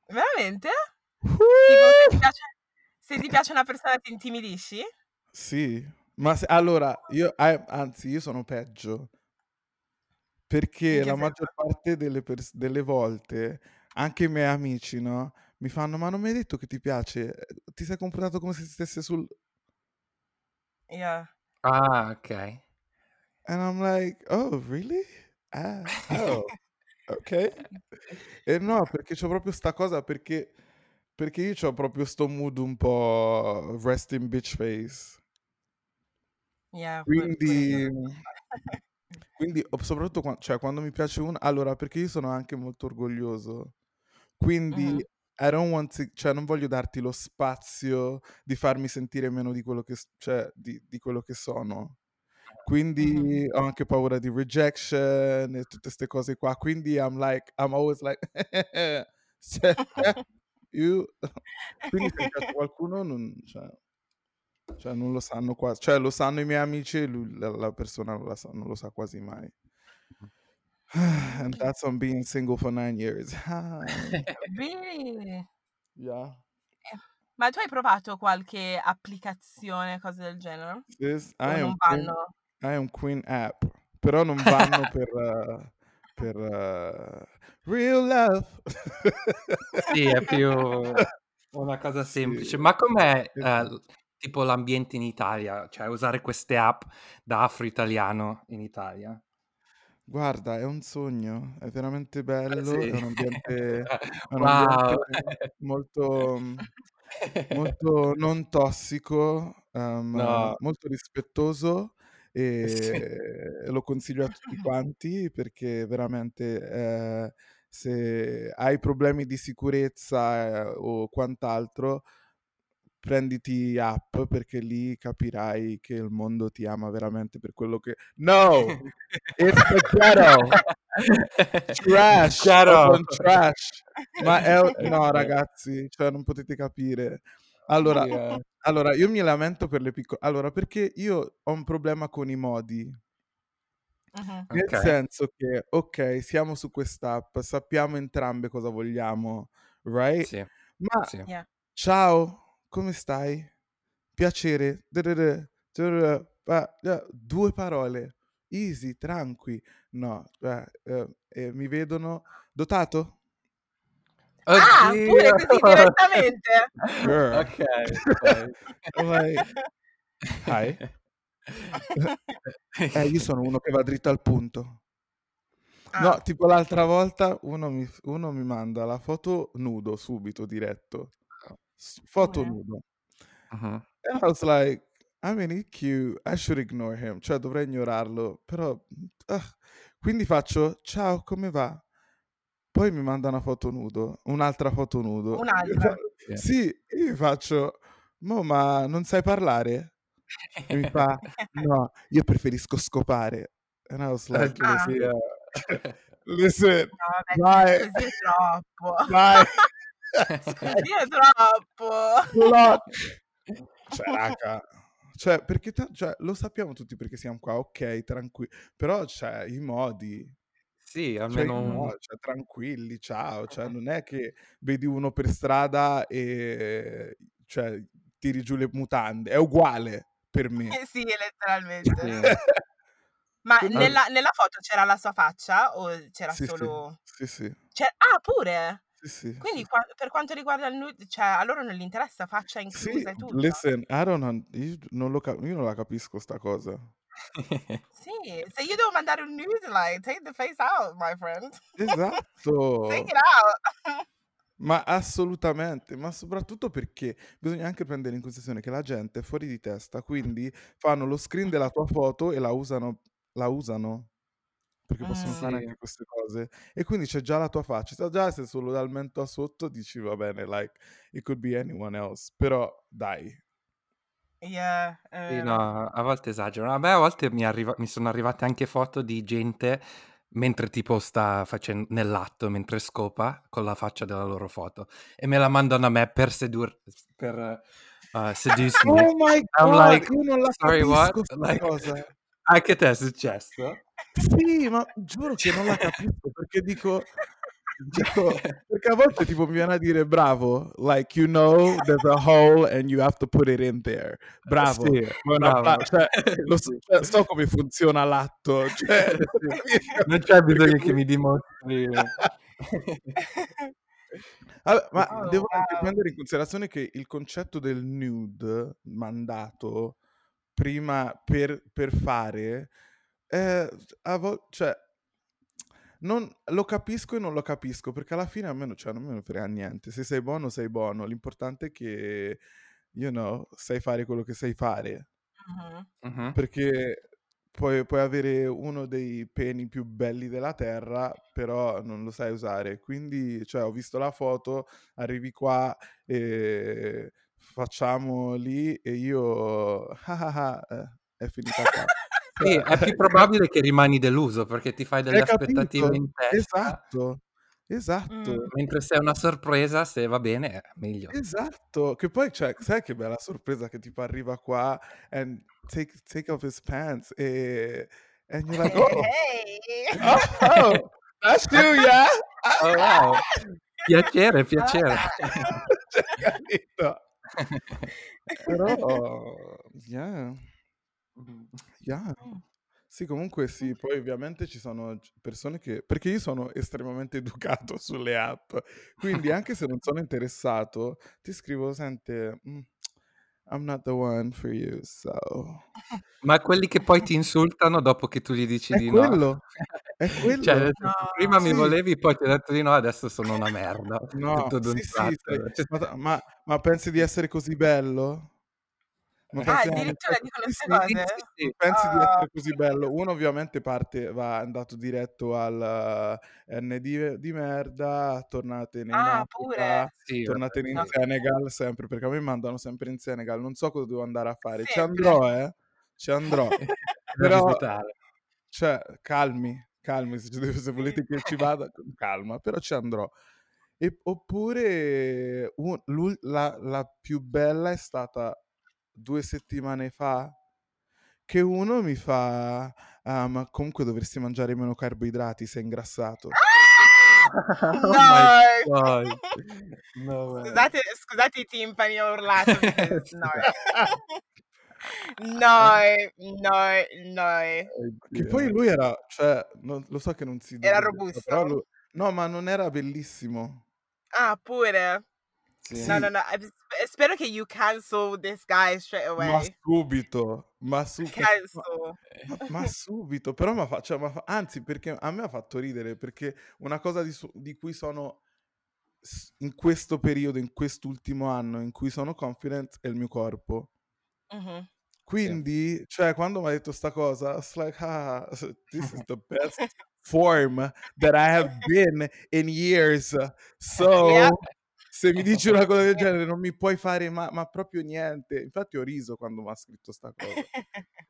Veramente? Tipo, se ti piace, se ti piace una persona ti intimidisci? Sì, ma se- allora, io, anzi, io sono peggio. Perché la senso? maggior parte delle, pers- delle volte, anche i miei amici, no? Mi fanno, ma non mi hai detto che ti piace? Eh, Ti sei comportato come se stesse sul... Yeah. Ah, ok. And I'm like, oh, really? Ah, oh, ok. E no, perché c'ho proprio sta cosa, perché, perché io c'ho proprio sto mood un po' resting bitch face. Yeah. Quindi, quindi o- soprattutto qua- cioè, quando mi piace uno, allora perché io sono anche molto orgoglioso, quindi Mhm. I don't want to, cioè non voglio darti lo spazio di farmi sentire meno di quello che, cioè, di, di quello che sono. Mhm. Quindi ho anche paura di rejection e tutte queste cose qua. Quindi I'm like, I'm always like, se- you. Quindi se qualcuno non, cioè, cioè, non lo sanno quasi, cioè lo sanno i miei amici e lui- la, la persona non, sa, non lo sa quasi mai. And that's on being single for nine years. Really? yeah. Eh, Ma tu hai provato qualche applicazione, cose del genere? O I am non queen, vanno? I am queen app, però non vanno per, uh, per uh, real love. Sì, è più una cosa semplice. Sì, Ma com'è l- tipo l'ambiente in Italia? Cioè usare queste app da afro-italiano in Italia? Guarda, è un sogno, è veramente Eh, bello, sì. è un ambiente, è un Wow. ambiente molto, molto non tossico, ehm, No, molto rispettoso eh, sì. e lo consiglio a tutti quanti perché veramente eh, se hai problemi di sicurezza eh, o quant'altro, prenditi app perché lì capirai che il mondo ti ama veramente per quello che... No! It's the ghetto! Trash! Trash! Ma è... No, ragazzi, cioè non potete capire. Allora, eh. allora, io mi lamento per le piccole... Allora, perché io ho un problema con i modi. Mhm. Nel Ok. senso che, ok, siamo su quest'app, sappiamo entrambe cosa vogliamo, right? Sì, Ma sì. Yeah. ciao, come stai? Piacere. Eh, Due parole. Easy, tranqui. No, eh, eh, mi vedono dotato? Ah, pure così direttamente? Girl. Ok, ok. I'm like, hi. Eh, io sono uno che va dritto al punto. No, Ah, tipo l'altra volta uno mi, uno mi manda la foto nudo subito, diretto. S- Foto Pure? nudo. Mhm. And I was like, I mean, he's cute. I should ignore him. Cioè, dovrei ignorarlo. Però, ah. quindi faccio, ciao, come va? Poi mi manda una foto nudo, un'altra foto nudo. Un'altra? Fa- sì, io gli faccio, mo, ma non sai parlare? E mi fa, no, io preferisco scopare. And I was like, Ah. listen, listen, No, vai, vabbè, così è troppo. vai, Così è troppo. block. Cioè, raga, cioè, perché ta- cioè, lo sappiamo tutti perché siamo qua, ok, tranquilli, però, cioè, i modi, Sì, cioè, almeno un... modi, cioè, tranquilli, ciao, cioè, non è che vedi uno per strada e, cioè, tiri giù le mutande, è uguale per me. Eh sì, letteralmente. Sì. Ma nella, nella foto c'era la sua faccia o c'era Sì, sì, solo... sì, sì, c'è- Ah, pure? Sì, sì, Quindi sì. qua- per quanto riguarda il nude, cioè a loro non gli interessa faccia Sì, inclusa e tutto? listen, I don't un- io non, lo cap- io non la capisco sta cosa. Sì, se io devo mandare un nude, like, take the face out, my friend. Esatto, Take it out. ma assolutamente, ma soprattutto perché bisogna anche prendere in considerazione che la gente è fuori di testa, quindi fanno lo screen della tua foto e la usano, la usano, perché possono fare Sì. anche queste cose. E quindi c'è già la tua faccia, già se solo dal mento a sotto dici va bene, like, it could be anyone else, però dai. Yeah, Sì, vero. no, a volte esagerano. A me a volte mi, arriva- mi sono arrivate anche foto di gente mentre tipo sta facendo nell'atto, mentre scopa con la faccia della loro foto e me la mandano a me per sedur per uh, seduce me. Oh my I'm god, like, io non la sorry, what? Like, cosa. Anche te è successo? Sì, ma giuro che non la capisco perché dico, dico, perché a volte tipo mi viene a dire bravo, like you know there's a hole and you have to put it in there. Bravo, Sì, bravo. cioè, lo so, cioè, so come funziona l'atto, cioè, Sì. Non c'è bisogno che mi dimostri. Vabbè, ma Oh, devo anche wow. prendere in considerazione che il concetto del nude mandato prima per, per fare, eh, a vol- cioè, non, lo capisco e non lo capisco, perché alla fine a me, non- cioè, non me ne frega niente. Se sei buono, sei buono. L'importante è che, you know, sai fare quello che sai fare. Mhm. Perché puoi, puoi avere uno dei peni più belli della terra, però non lo sai usare. Quindi, cioè, ho visto la foto, arrivi qua e facciamo lì e io... ah, ah, ah, è finita qua. Sì, è più probabile che rimani deluso perché ti fai delle aspettative in testa. Esatto, esatto. Mm. Mentre se è una sorpresa, se va bene, è meglio. Esatto, che poi cioè, sai che bella sorpresa che tipo arriva qua and take, take off his pants e and you're like, oh, Hey! oh, oh, that's you, yeah? Oh, wow. Piacere, piacere. Cioè, capito? Però, yeah, yeah. Mm. Sì, comunque sì, poi ovviamente ci sono persone che... Perché io sono estremamente educato sulle app, quindi anche se non sono interessato, ti scrivo, sente, mm, I'm not the one for you, so... Ma quelli che poi ti insultano dopo che tu gli dici È di no. quello, è Cioè, quello. senso, No. prima mi Sì. volevi, poi ti ho detto di no, adesso sono una merda. No, sì, sì, Cioè, ma, ma- ma pensi di essere così bello? Ma Ah, pensi, addirittura dicono queste cose? sì, sì, pensi di Ah. essere così bello? Uno ovviamente parte, va è andato diretto al eh, ND di merda, tornatene in Ah, Africa, pure? sì, tornatene in No. Senegal, sempre, perché a me mandano sempre in Senegal, non so cosa devo andare a fare, ci Sempre. andrò, eh, ci andrò, però, cioè, calmi, calmi, se, ci- se volete che ci vada, calma, però ci andrò. E- oppure un- la, la più bella è stata due settimane fa, che uno mi fa, "Ah, ma comunque dovresti mangiare meno carboidrati, sei ingrassato. Oh No! my God. No way. Scusate, scusate i timpani, ho urlato. No. No, no, no. Che poi lui era, cioè, non- lo so che non si Era robusto? però lui- no, ma non era bellissimo. Ah, pure. Sì. No, no, no. Sp- Spero che you cancel this guy straight Ma away. subito, ma, su- Cancel. ma- ma subito, però ma fa, cioè, ma fa- anzi perché a me ha fatto ridere perché una cosa di, di cui sono in questo periodo, in quest'ultimo anno in cui sono confident è il mio corpo. Mhm. Quindi, cioè, quando mi ha detto sta cosa, I was like, ah, this is the best form that I have been in years. So, Yeah. Se mi dici una cosa del genere non mi puoi fare ma, ma proprio niente. Infatti ho riso quando mi ha scritto sta cosa.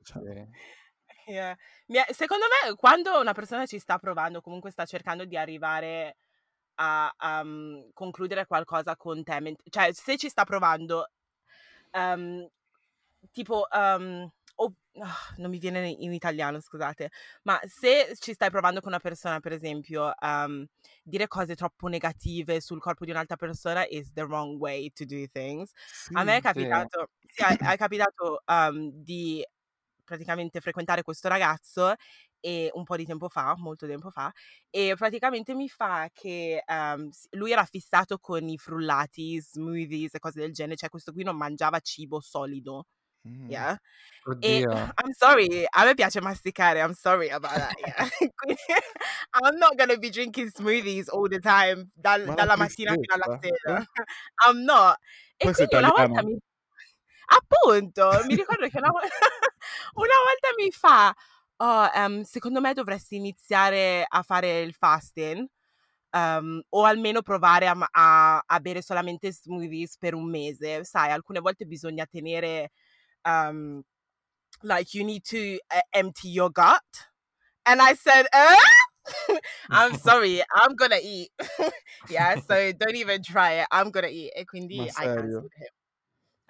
Cioè. Yeah. Secondo me, quando una persona ci sta provando, comunque sta cercando di arrivare a um, concludere qualcosa con te, cioè se ci sta provando, um, tipo, um, o- ah, non mi viene in italiano, scusate, ma se ci stai provando con una persona, per esempio, um, dire cose troppo negative sul corpo di un'altra persona is the wrong way to do things. A me è sì. capitato, sì, è, è capitato um, di praticamente frequentare questo ragazzo e un po' di tempo fa, molto tempo fa, e praticamente mi fa che um, lui era fissato con i frullati, smoothies e cose del genere, cioè questo qui non mangiava cibo solido, Mm. yeah? E Oddio. I'm sorry, a me piace masticare, I'm sorry about that, yeah. Quindi I'm not gonna be drinking smoothies all the time, dal- Ma la dalla mattina fino alla sera. eh? I'm not. E sei quindi una volta mi... Appunto, mi ricordo che una, vo- una volta mi fa, oh, ehm, secondo me dovresti iniziare a fare il fasting. ehm, o almeno provare a, a- a bere solamente smoothies per un mese. Sai, alcune volte bisogna tenere, um, like, you need to uh, empty your gut. And I said, eh? I'm sorry, I'm gonna eat. yeah, so don't even try it. I'm gonna eat. E quindi I cancelled him.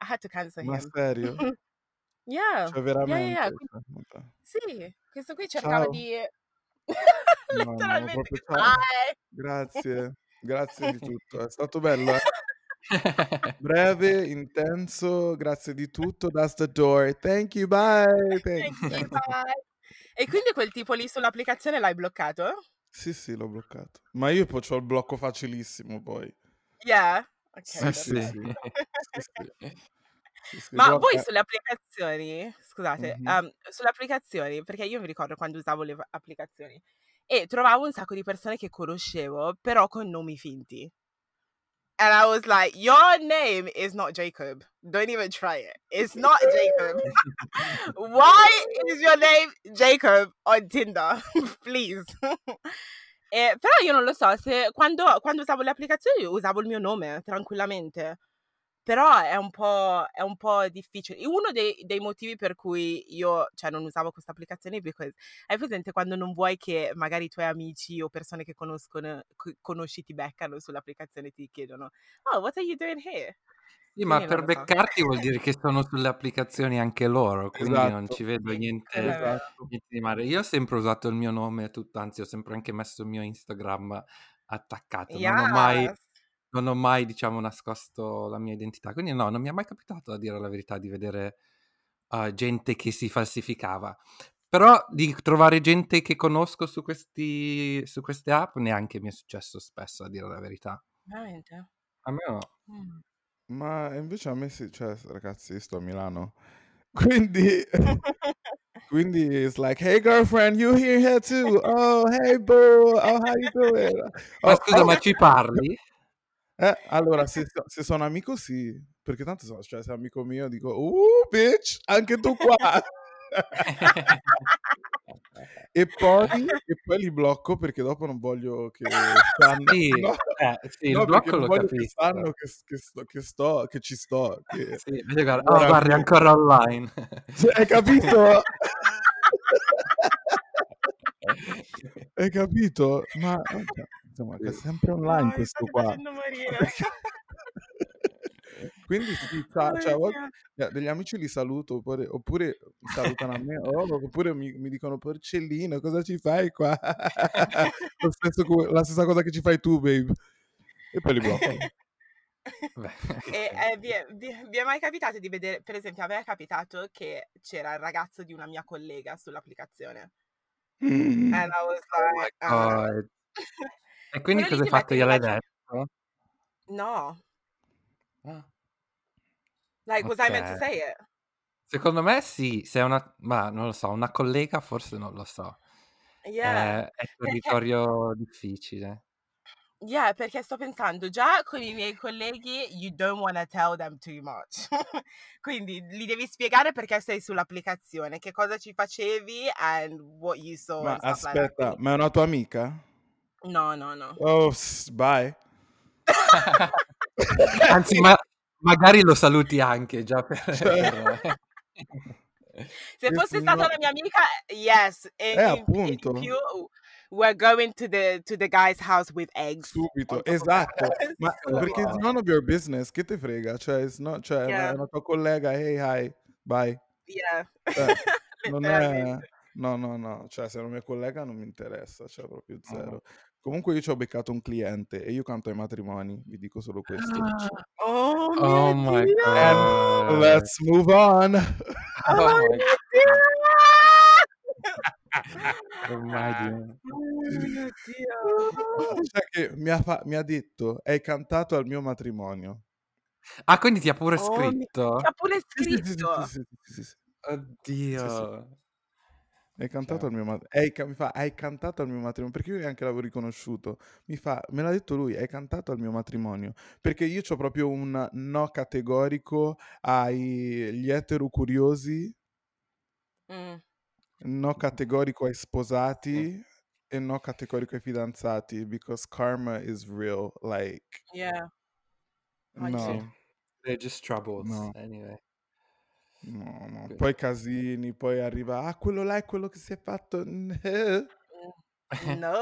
I had to cancel Ma him. serio? yeah. Cioè, Yeah, yeah? Cioè, sì, questo qui cercava Ciao. di... No, no, Letteralmente, proprio ciao. goodbye. Grazie, grazie di tutto. È stato bello, eh? Breve, intenso, grazie di tutto. That's the door. Thank you, bye. Thank you, bye. E quindi quel tipo lì sull'applicazione l'hai bloccato? Sì, sì, l'ho bloccato. Ma io poi ho il blocco facilissimo, poi. Yeah. Ok, Sì, sì, sì. Sì, Ma però, voi eh, sulle applicazioni, scusate, mhm. ehm, sulle applicazioni, perché io mi ricordo quando usavo le applicazioni e trovavo un sacco di persone che conoscevo, però con nomi finti. And I was like, your name is not Jacob. Don't even try it. It's not Jacob. Why is your name Jacob on Tinder? Please. Eh, però io non lo so, se quando, quando usavo le applicazioni usavo il mio nome tranquillamente. Però è un po', è un po' difficile. Uno dei, dei motivi per cui io cioè, non usavo questa applicazione è perché hai presente quando non vuoi che magari i tuoi amici o persone che conoscono, co- conosci ti beccano sull'applicazione e ti chiedono Oh, what are you doing here? Sì, ma Quindi non per so. beccarti vuol dire che sono sulle applicazioni anche loro, quindi non Esatto, ci vedo niente, esatto. niente di male. Io ho sempre usato il mio nome tutto, anzi ho sempre anche messo il mio Instagram attaccato, non ho mai, Yes. Non ho mai, diciamo, nascosto la mia identità, quindi no, non mi è mai capitato, a dire la verità, di vedere uh, gente che si falsificava. Però di trovare gente che conosco su, questi, su queste app neanche mi è successo spesso, a dire la verità. Veramente? A me no. Mm. Ma invece a me sì, cioè, ragazzi, io sto a Milano. Quindi, quindi it's like, hey girlfriend, you here, here too? Oh, hey boo, oh, how you doing? Ma Oh, scusa, oh. ma ci parli? Eh, allora, se, so- se sono amico sì, perché tanto so, cioè, se è amico mio dico, uh, bitch, anche tu qua. e, poi, e poi li blocco perché dopo non voglio che sanno... Sì, No, eh, sì, il no, perché blocco lo voglio che capisco. sanno che, che sto, che sto, che ci sto, che... Sì, invece guarda, oh, guardi, ancora online. Cioè, hai capito? Hai capito? Ma insomma, che è sempre online No, mi questo qua. facendo morire. Quindi sì, sa- Oh cioè, eh, degli amici li saluto, oppure, oppure mi salutano a me, oh, oppure mi, mi dicono porcellino, cosa ci fai qua? Lo stesso la stessa cosa che ci fai tu, babe. E poi li blocco. E eh, vi, è, vi- vi è mai capitato di vedere, per esempio, a me è capitato che c'era il ragazzo di una mia collega sull'applicazione. Mm. And I was Oh my like, ah. God. E quindi Quello cosa hai fatto? Gliel'hai detto? No, Ah, like, was I meant to say it? Secondo me sì, se è una, ma non lo so, una collega forse non lo so. Yeah, È, è perché... territorio difficile. Yeah, perché sto pensando già con i miei colleghi you don't wanna tell them too much. Quindi li devi spiegare perché sei sull'applicazione, che cosa ci facevi and what you saw Ma like aspetta, Quindi ma è una tua amica? No, no, no. Oh, bye. Anzi, ma magari lo saluti anche già per... Cioè, Se fosse stata una mia amica, yes, Eh, in, in, in appunto. più we're going to the to the guy's house with eggs Subito, esatto. Ma perché it's none of your business, che te frega? Cioè, it's not- cioè, è una, è yeah, una tua collega, hey, hi, bye. yeah, Cioè, non è... No, no, no, cioè se è una mia collega non mi interessa, cioè proprio Mm. zero. Comunque io ci ho beccato un cliente e io canto ai matrimoni, vi dico solo questo. Oh Oh mio my Dio! And god. let's move on. Oh Oh mio my Dio! Ormai di- Oh mio Dio! Cioè che mi ha, fa- mi ha detto, hai cantato al mio matrimonio. Ah, quindi ti ha pure Oh mio... Ti scritto? ha pure scritto! sì, sì, sì, sì, sì, sì. Oddio. Hai cantato Cioè, al mio matrimonio. Mi fa, hai cantato al mio matrimonio. Perché io neanche l'avevo riconosciuto. Mi fa, me l'ha detto lui, hai cantato al mio matrimonio. Perché io ho proprio un no categorico agli etero curiosi, Mm, no categorico ai sposati e no categorico ai fidanzati. Because karma is real. Like, yeah, I no, sì. do. They're just troubles, no. anyway. No, no. Quindi- Poi casini, poi arriva, ah, quello là è quello che si è fatto. Eh. No.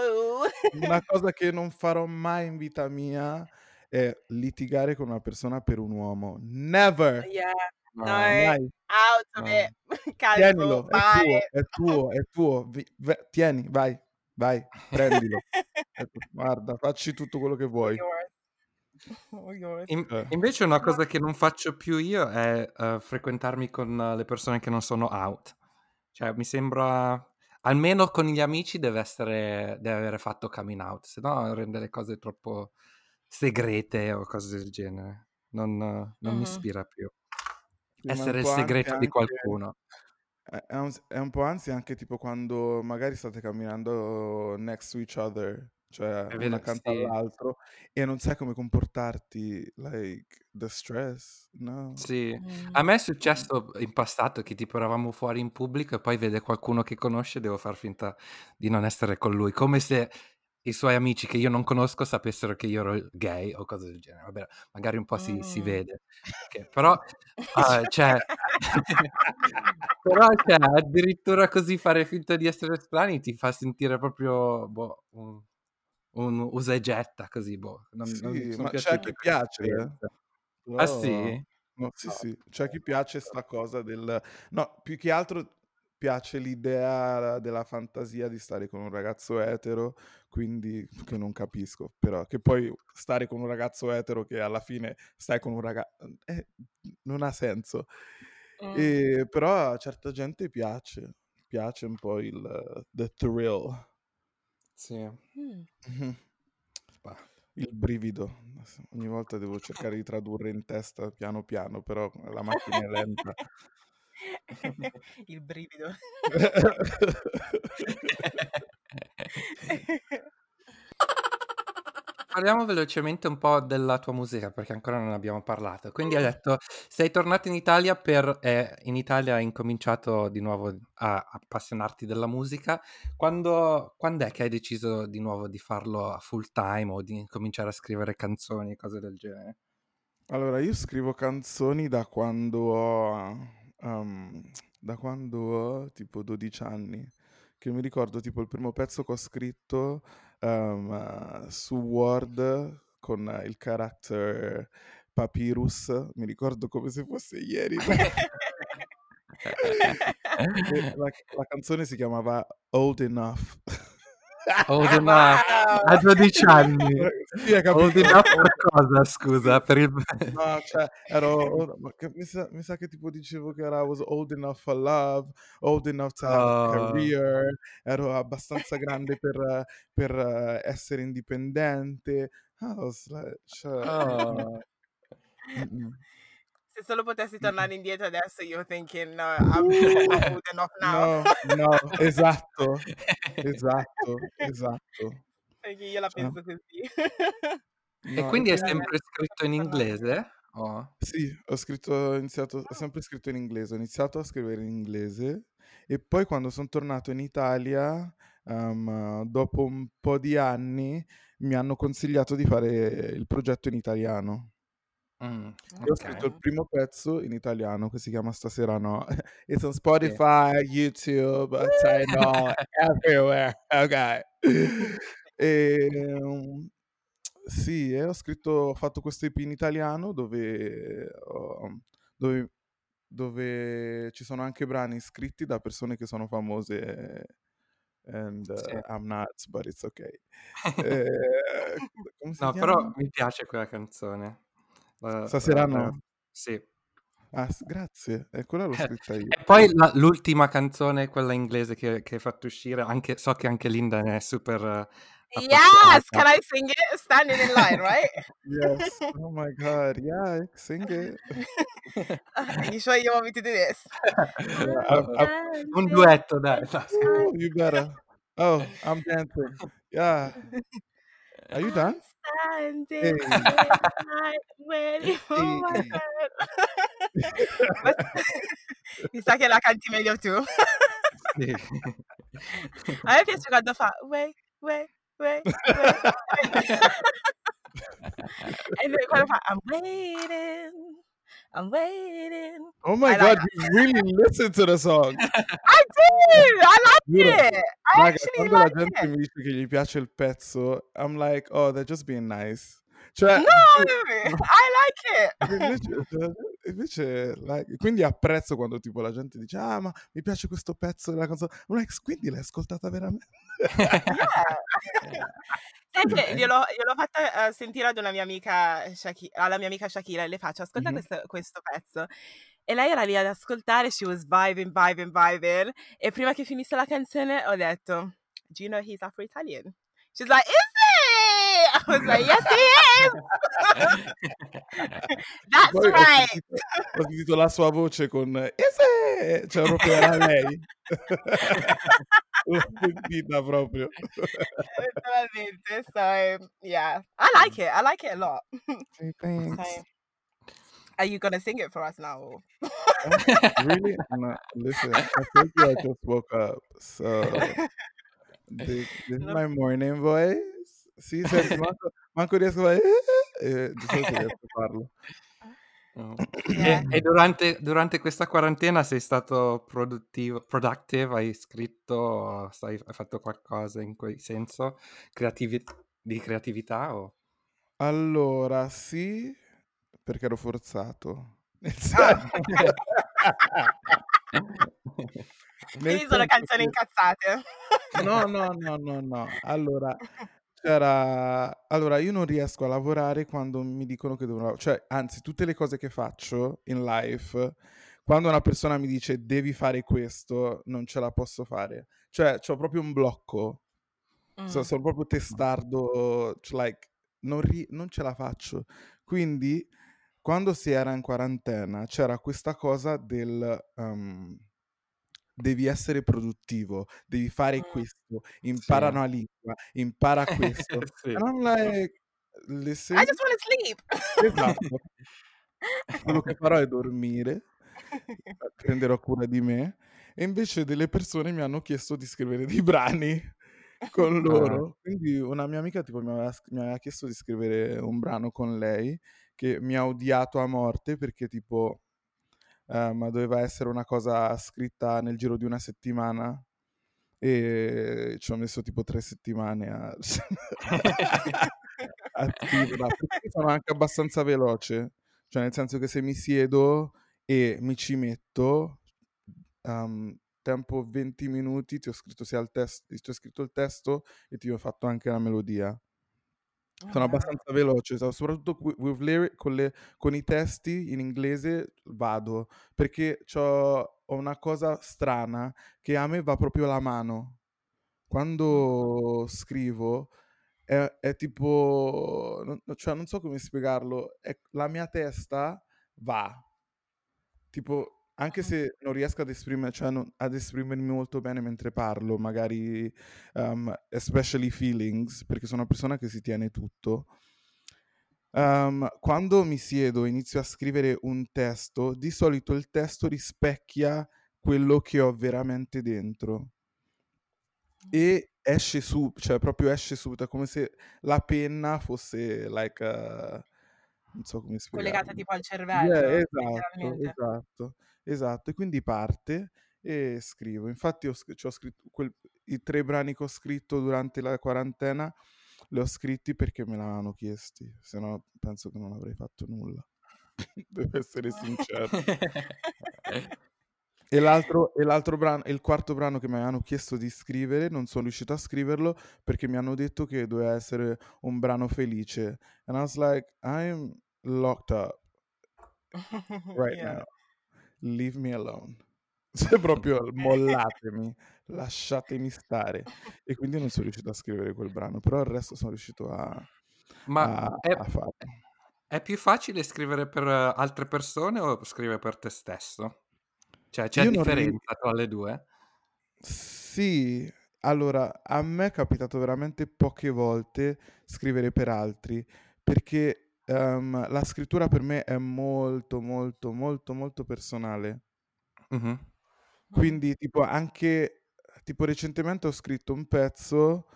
Una cosa che non farò mai in vita mia è litigare con una persona per un uomo. Never! Yeah, No, no, Mai. out of no. it. Cancel, Tienilo, è tuo, bye. è tuo, è tuo. Vi- ve- tieni, vai, vai, prendilo. Tu- Guarda, facci tutto quello che vuoi. In- invece una cosa che non faccio più io è eh, frequentarmi con eh, le persone che non sono out. Cioè, mi sembra... Almeno con gli amici deve essere... deve avere fatto coming out, se no rende le cose troppo segrete o cose del genere. Non, non mi Mhm. ispira più. Un Essere il segreto di anche- qualcuno. È un, è un po' ansia anche tipo quando magari state camminando next to each other, cioè È una vero, accanto sì. all'altro e non sai come comportarti, like the stress, no? Sì, Mm. a me è successo in passato che tipo eravamo fuori in pubblico e poi vede qualcuno che conosce e devo far finta di non essere con lui, come se i suoi amici che io non conosco sapessero che io ero gay o cose del genere. Vabbè, magari un po' si, si Mm. vede, che- però, ah, cioè, però cioè, addirittura così fare finta di essere strani ti fa sentire proprio boh, un, un usa e getta così, boh. Non, non Sì, sono ma c'è a chi piace, eh. Ah sì? No, sì, No. sì, c'è a chi piace sta cosa del... No, più che altro piace l'idea della fantasia di stare con un ragazzo etero, quindi che non capisco, però che poi stare con un ragazzo etero che alla fine stai con un ragazzo... non ha senso. Mm. E, però a certa gente piace, piace un po' il the thrill, Sì. Bah. il brivido. Ogni volta devo cercare di tradurre in testa piano piano, però la macchina è lenta. Il brivido. Parliamo velocemente un po' della tua musica perché ancora non abbiamo parlato. Quindi hai detto, sei tornato in Italia per... eh, in Italia hai incominciato di nuovo a appassionarti della musica. Quando, quando è che hai deciso di nuovo di farlo a full time o di cominciare a scrivere canzoni, cose del genere? Allora, io scrivo canzoni da quando ho, um, da quando ho tipo 12 anni, che mi ricordo tipo il primo pezzo che ho scritto um, su Word con il character Papyrus, mi ricordo come se fosse ieri. La, la canzone si chiamava Old Enough. Old enough. A 12 anni. Sì? Old enough per cosa, scusa? Per il... No, cioè, ero, ma che- mi, sa, mi sa che tipo dicevo che era I was old enough for love, old enough to have a Oh. career, ero abbastanza grande per, per, essere indipendente. I was like, cioè, Oh. Se solo potessi tornare indietro adesso, you're thinking, no, I'm not old enough now. No, no, esatto, esatto, esatto. Anche io la Cioè penso così. E No, e quindi hai sempre scritto in inglese? O Sì, ho scritto ho iniziato ho Ah. sempre scritto in inglese. Ho iniziato a scrivere in inglese e poi quando son tornato in Italia, uhm, dopo un po' di anni, mi hanno consigliato di fare il progetto in italiano. Mh, E ho scritto il okay. primo pezzo in italiano che si chiama Stasera no. Su Sì. Spotify, YouTube, Tidal, everywhere, okay. Ehm, sì, e ho scritto ho fatto questo EP in italiano dove dove dove ci sono anche brani scritti da persone che sono famose and Sì. I'm not, but it's okay. Si No, però chiama? mi piace quella canzone. La Stasera la no? sì. Ah, grazie. Eh, quella l'ho scritta io. E poi la l'ultima canzone, quella inglese che che hai fatto uscire, anche so che anche Linda ne è super Yes! Can. I sing it? Standing in line, right? Yes. Oh my god, yeah, sing it. Are you sure you want me to do this? Yeah, Un duetto dai. Ooh, you better. Oh, I'm dancing. Yeah. Are you done? I'm standing Hey. in line waiting for my Hey. turn. Mi sa che la canti meglio tu. Sì. A me piace quando fa wait, wait, wait, wait, wait. E lui quando fa I'm waiting, I'm waiting. Oh my I god, like you really listened to the song. I did! I like Giuro. it! I Raga, actually like gente it. mi dice che piace il pezzo, I'm like: "Oh, they're just being nice." Cioè, no. I like it! Invece like quindi apprezzo quando tipo la gente dice: "Ah, ma mi piace questo pezzo della canzone." Like: "S quindi l'hai ascoltata veramente?" Sai gliel'ho gliel'ho fatta, ehm, sentire ad una mia amica Shaki alla mia amica Shakira e le faccio: "Ascolta Mh-mh. questo questo pezzo." E lei era lì ad ascoltare, she was vibing, vibing, vibing e prima che finisse la canzone ho detto: "Do you know he's Afro-Italian?" She's like: "Is he?" I was like: "Yes, he is!" That's Poi right! ho sentito la sua voce con: "Ese!" Cioè proprio era lei. L'ho sentita proprio. So yeah. I like it, I like it a lot. Thanks. So are you gonna sing it for us now? Really? No, listen, I you I just woke up, so this this is my morning voice. Sì, senti, manco manco riesco a fare eh, di solito riesco a farlo. Yeah. E e durante durante questa quarantena sei stato produttivo productive? Hai scritto, stai hai fatto qualcosa in quel senso? Creativi di creatività o Allora sì, perché ero forzato. Nel Ah. senso Quindi sono canzoni incazzate. No, no, no, no, no. Allora c'era allora io non riesco a lavorare quando mi dicono che dovrò cioè anzi tutte le cose che faccio in life, quando una persona mi dice: "Devi fare questo", non ce la posso fare. Cioè c'ho proprio un blocco. So Mh. sono proprio testardo, c like non ri non ce la faccio. Quindi quando si era in quarantena c'era questa cosa del, uhm, devi essere produttivo, devi fare Mh. questo, Sì. impara una lingua, impara questo. Sì. And I'm like: I "Listen" just wanna sleep. Esatto. Quello che farò è dormire, prenderò cura di me e invece delle persone mi hanno chiesto di scrivere dei brani con Ah. loro. Quindi una mia amica tipo mi aveva mi aveva chiesto di scrivere un brano con lei, che mi ha odiato a morte perché tipo, ehm, doveva essere una cosa scritta nel giro di una settimana e ci ho messo tipo 3 settimane a a scriverla. Sono anche abbastanza veloce, cioè nel senso che se mi siedo e mi ci metto, uhm, tempo 20 minuti ti ho scritto sia il tes ti ho scritto il testo e ti ho fatto anche la melodia. Sono wow. abbastanza veloce, so soprattutto wi with lyri con le con i testi in inglese vado, perché c'ho ho una cosa strana che a me va proprio la mano. Quando scrivo è è tipo non cioè non so come spiegarlo, è la mia testa va. Tipo anche Mh-mh. se non riesco ad esprimere cioè non ad esprimermi molto bene mentre parlo, magari, uhm, especially feelings, perché sono una persona che si tiene tutto. Uhm, quando mi siedo e inizio a scrivere un testo, di solito il testo rispecchia quello che ho veramente dentro. Mh. E esce su cioè proprio esce subito, è come se la penna fosse like a non so come Collegata spiegarlo. tipo al Yeah, cervello, esatto, letteralmente. esatto, esatto. E quindi parte e scrivo. Infatti ho c'ho scritto quel i 3 brani che ho scritto durante la quarantena, li ho scritti perché me l'avevano chiesti, se no penso che non avrei fatto nulla. Devo essere sincero. E l'altro e l'altro brano e il quarto brano che mi avevano chiesto di scrivere, non sono riuscito a scriverlo perché mi hanno detto che doveva essere un brano felice. And I was like, I'm locked up right Yeah. now. Leave me alone. Cioè proprio mollatemi, lasciatemi stare. E quindi non sono riuscito a scrivere quel brano, però il resto sono riuscito a Ma a è a farlo. è più facile scrivere per altre persone o scrivere per te stesso? Cioè, c'è Io differenza tra le 2? Sì, allora a me è capitato veramente poche volte scrivere per altri, perché, uhm, la scrittura per me è molto, molto, molto, molto personale. Mh-mh. Quindi tipo anche tipo recentemente ho scritto un pezzo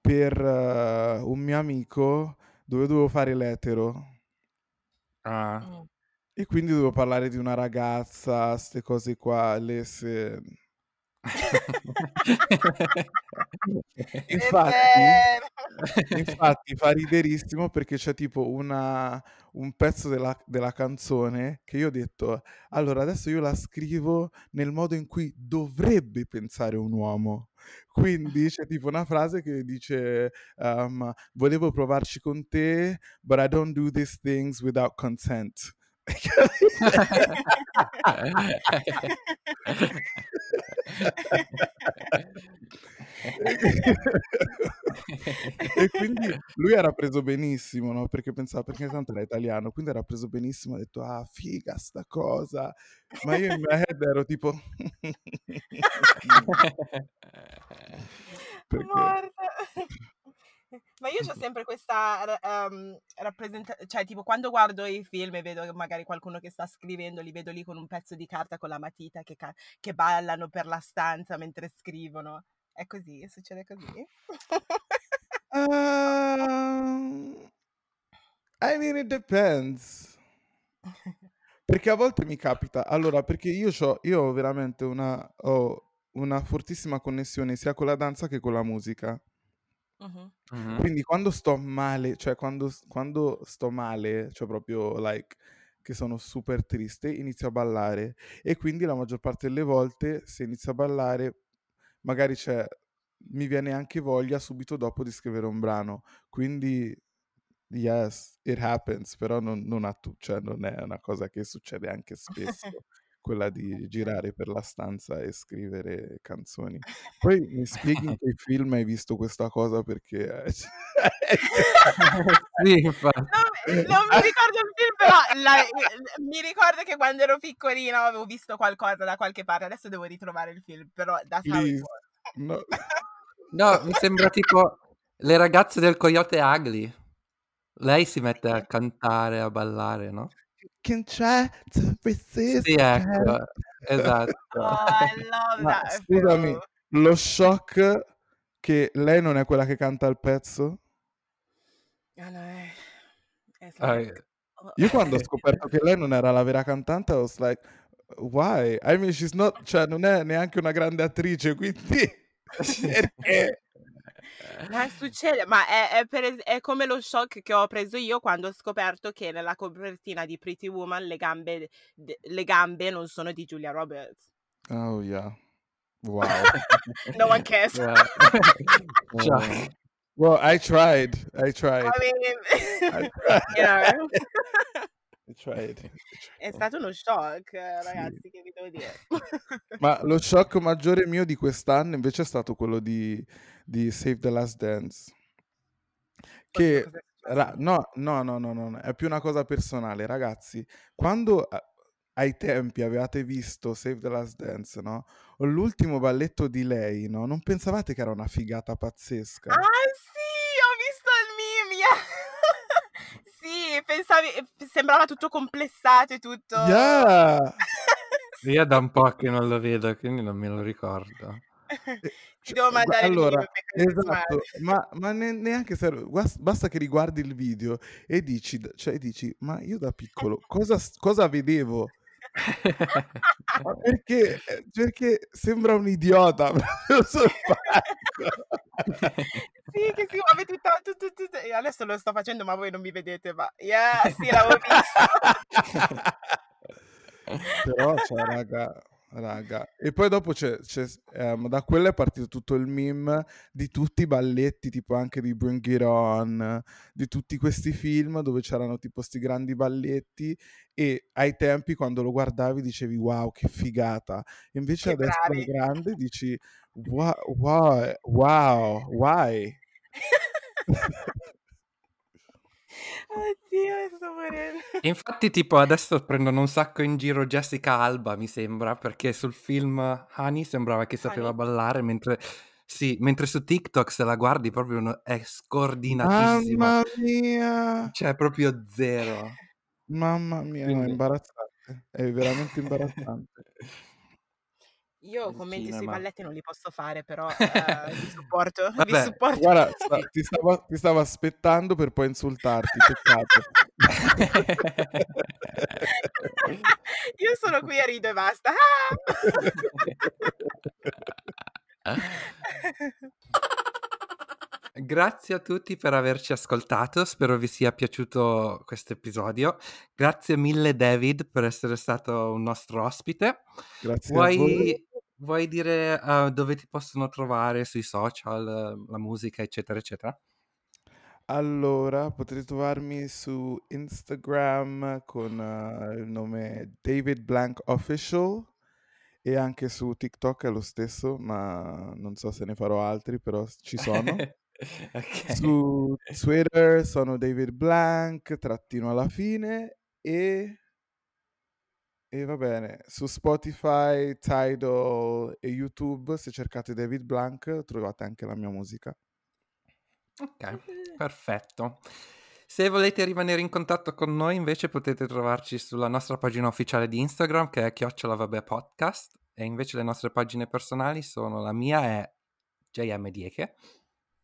per un mio amico dove dovevo fare l'etero. Ah. E quindi dovevo parlare di una ragazza, 'ste cose qua, le se Infatti infatti fa riderissimo perché c'è tipo una un pezzo della della canzone che io ho detto: "Allora adesso io la scrivo nel modo in cui dovrebbe pensare un uomo". Quindi c'è tipo una frase che dice, uhm: "Volevo provarci con te, but I don't do these things without consent". E qui quindi lui era preso benissimo, no, perché pensava perché tanto era italiano, quindi era preso benissimo, ha detto: "Ah, figa sta cosa". Ma io in my head ero tipo Perché. Ma io c'ho sempre questa r uhm, rappresenta cioè tipo quando guardo i film e vedo magari qualcuno che sta scrivendo, li vedo lì con un pezzo di carta con la matita che ca che ballano per la stanza mentre scrivono. È così? Succede così? Uhm I mean it depends. Perché a volte mi capita allora perché io c'ho io ho veramente una ho una fortissima connessione sia con la danza che con la musica. Mh-mh. Quindi quando sto male, cioè quando quando sto male, cioè proprio like che sono super triste, inizio a ballare e quindi la maggior parte delle volte se inizio a ballare magari c'è mi viene anche voglia subito dopo di scrivere un brano. Quindi yes, it happens, però non non a tu cioè non è una cosa che succede anche spesso, quella di girare per la stanza e scrivere canzoni. Poi mi spieghi in che film hai visto questa cosa perché Sì, infatti. Non non mi ricordo il film, però la mi ricordo che quando ero piccolina avevo visto qualcosa da qualche parte, adesso devo ritrovare il film, però it Please, no. No, mi sembra tipo Le ragazze del Coyote Ugly. Lei si mette a cantare, a ballare, no? Can try to resist Sì, ecco, esatto. Oh, I love Ma that scusami, lo shock che lei non è quella che canta il pezzo? Ah, no, è it's Ah, like eh. oh. Io quando ho scoperto che lei non era la vera cantante, I was like, why? I mean, she's not cioè non è neanche una grande attrice, quindi perché? Ma succede, ma è è per es è come lo shock che ho preso io quando ho scoperto che nella copertina di Pretty Woman le gambe d le gambe non sono di Julia Roberts. Oh yeah. Wow. No one cares. Yeah. Well, I tried, I tried. I I mean, tried. you know. I È stato uno shock, Sì. ragazzi, che vi devo dire. Ma lo shock maggiore mio di quest'anno invece è stato quello di di Save the Last Dance. Che ra no, no, no, no, no, no, è più una cosa personale. Ragazzi, quando ai tempi avevate visto Save the Last Dance, no? O l'ultimo balletto di lei, no? Non pensavate che era una figata pazzesca? Ah sì, ho visto il meme. sì, pensavi, sembrava tutto complessato e tutto. Yeah! Io da un po' che non lo vedo, quindi non me lo ricordo. Ti devo mandare allora, il video esatto, ma, ma ne- neanche se basta che riguardi il video e dici, cioè dici, ma io da piccolo cosa, cosa vedevo? Ma perché, eh, perché sembra un idiota sul sì, che si muove tutto, tutto, tutto. Io adesso lo sto facendo, ma voi non mi vedete, ma yeah, sì, l'avevo visto. Però, cioè, raga, raga. E poi dopo c'è, c'è ehm, da quello è partito tutto il meme di tutti i balletti, tipo anche di Bring It On, di tutti questi film dove c'erano tipo questi grandi balletti e ai tempi quando lo guardavi dicevi wow che figata. Invece Che adesso bravi. grande dici wow, wow, wow, why? Oddio, sto morendo. Infatti, tipo, adesso prendono un sacco in giro Jessica Alba, mi sembra, perché sul film Honey sembrava che sapeva Honey? ballare, mentre... Sì, mentre su TikTok se la guardi proprio no- è scordinatissima. Mamma mia! Cioè, proprio zero. Mamma mia, no, è Quindi- imbarazzante. È veramente imbarazzante. Io Il commenti sui cinema. balletti non li posso fare, però eh, vi supporto. Vi Vabbè, supporto. Guarda, sta- ti, stavo, ti stavo aspettando per poi insultarti, peccato. Io sono qui e rido e basta. Ah! Grazie a tutti per averci ascoltato, spero vi sia piaciuto questo episodio. Grazie mille David per essere stato un nostro ospite. Grazie a voi. Vuoi, vuoi dire eh, dove ti possono trovare sui social, la musica, eccetera, eccetera? Allora, potete trovarmi su Instagram con eh, il nome David Blank Official e anche su TikTok è lo stesso, ma non so se ne farò altri, però ci sono. Ok. Su Twitter sono David Blank, trattino alla fine e... E va bene, su Spotify, Tidal e YouTube, se cercate David Blank, trovate anche la mia musica. Ok, perfetto. Se volete rimanere in contatto con noi, invece potete trovarci sulla nostra pagina ufficiale di Instagram che è chiocciola vabbè podcast e invece le nostre pagine personali sono la mia è JM Dieke.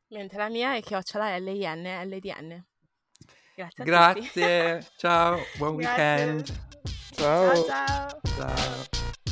Mentre la mia è chiocciola L-I-N LDN. Grazie. Grazie, ciao, buon Grazie. weekend. Ciao! Ciao ciao. Ciao.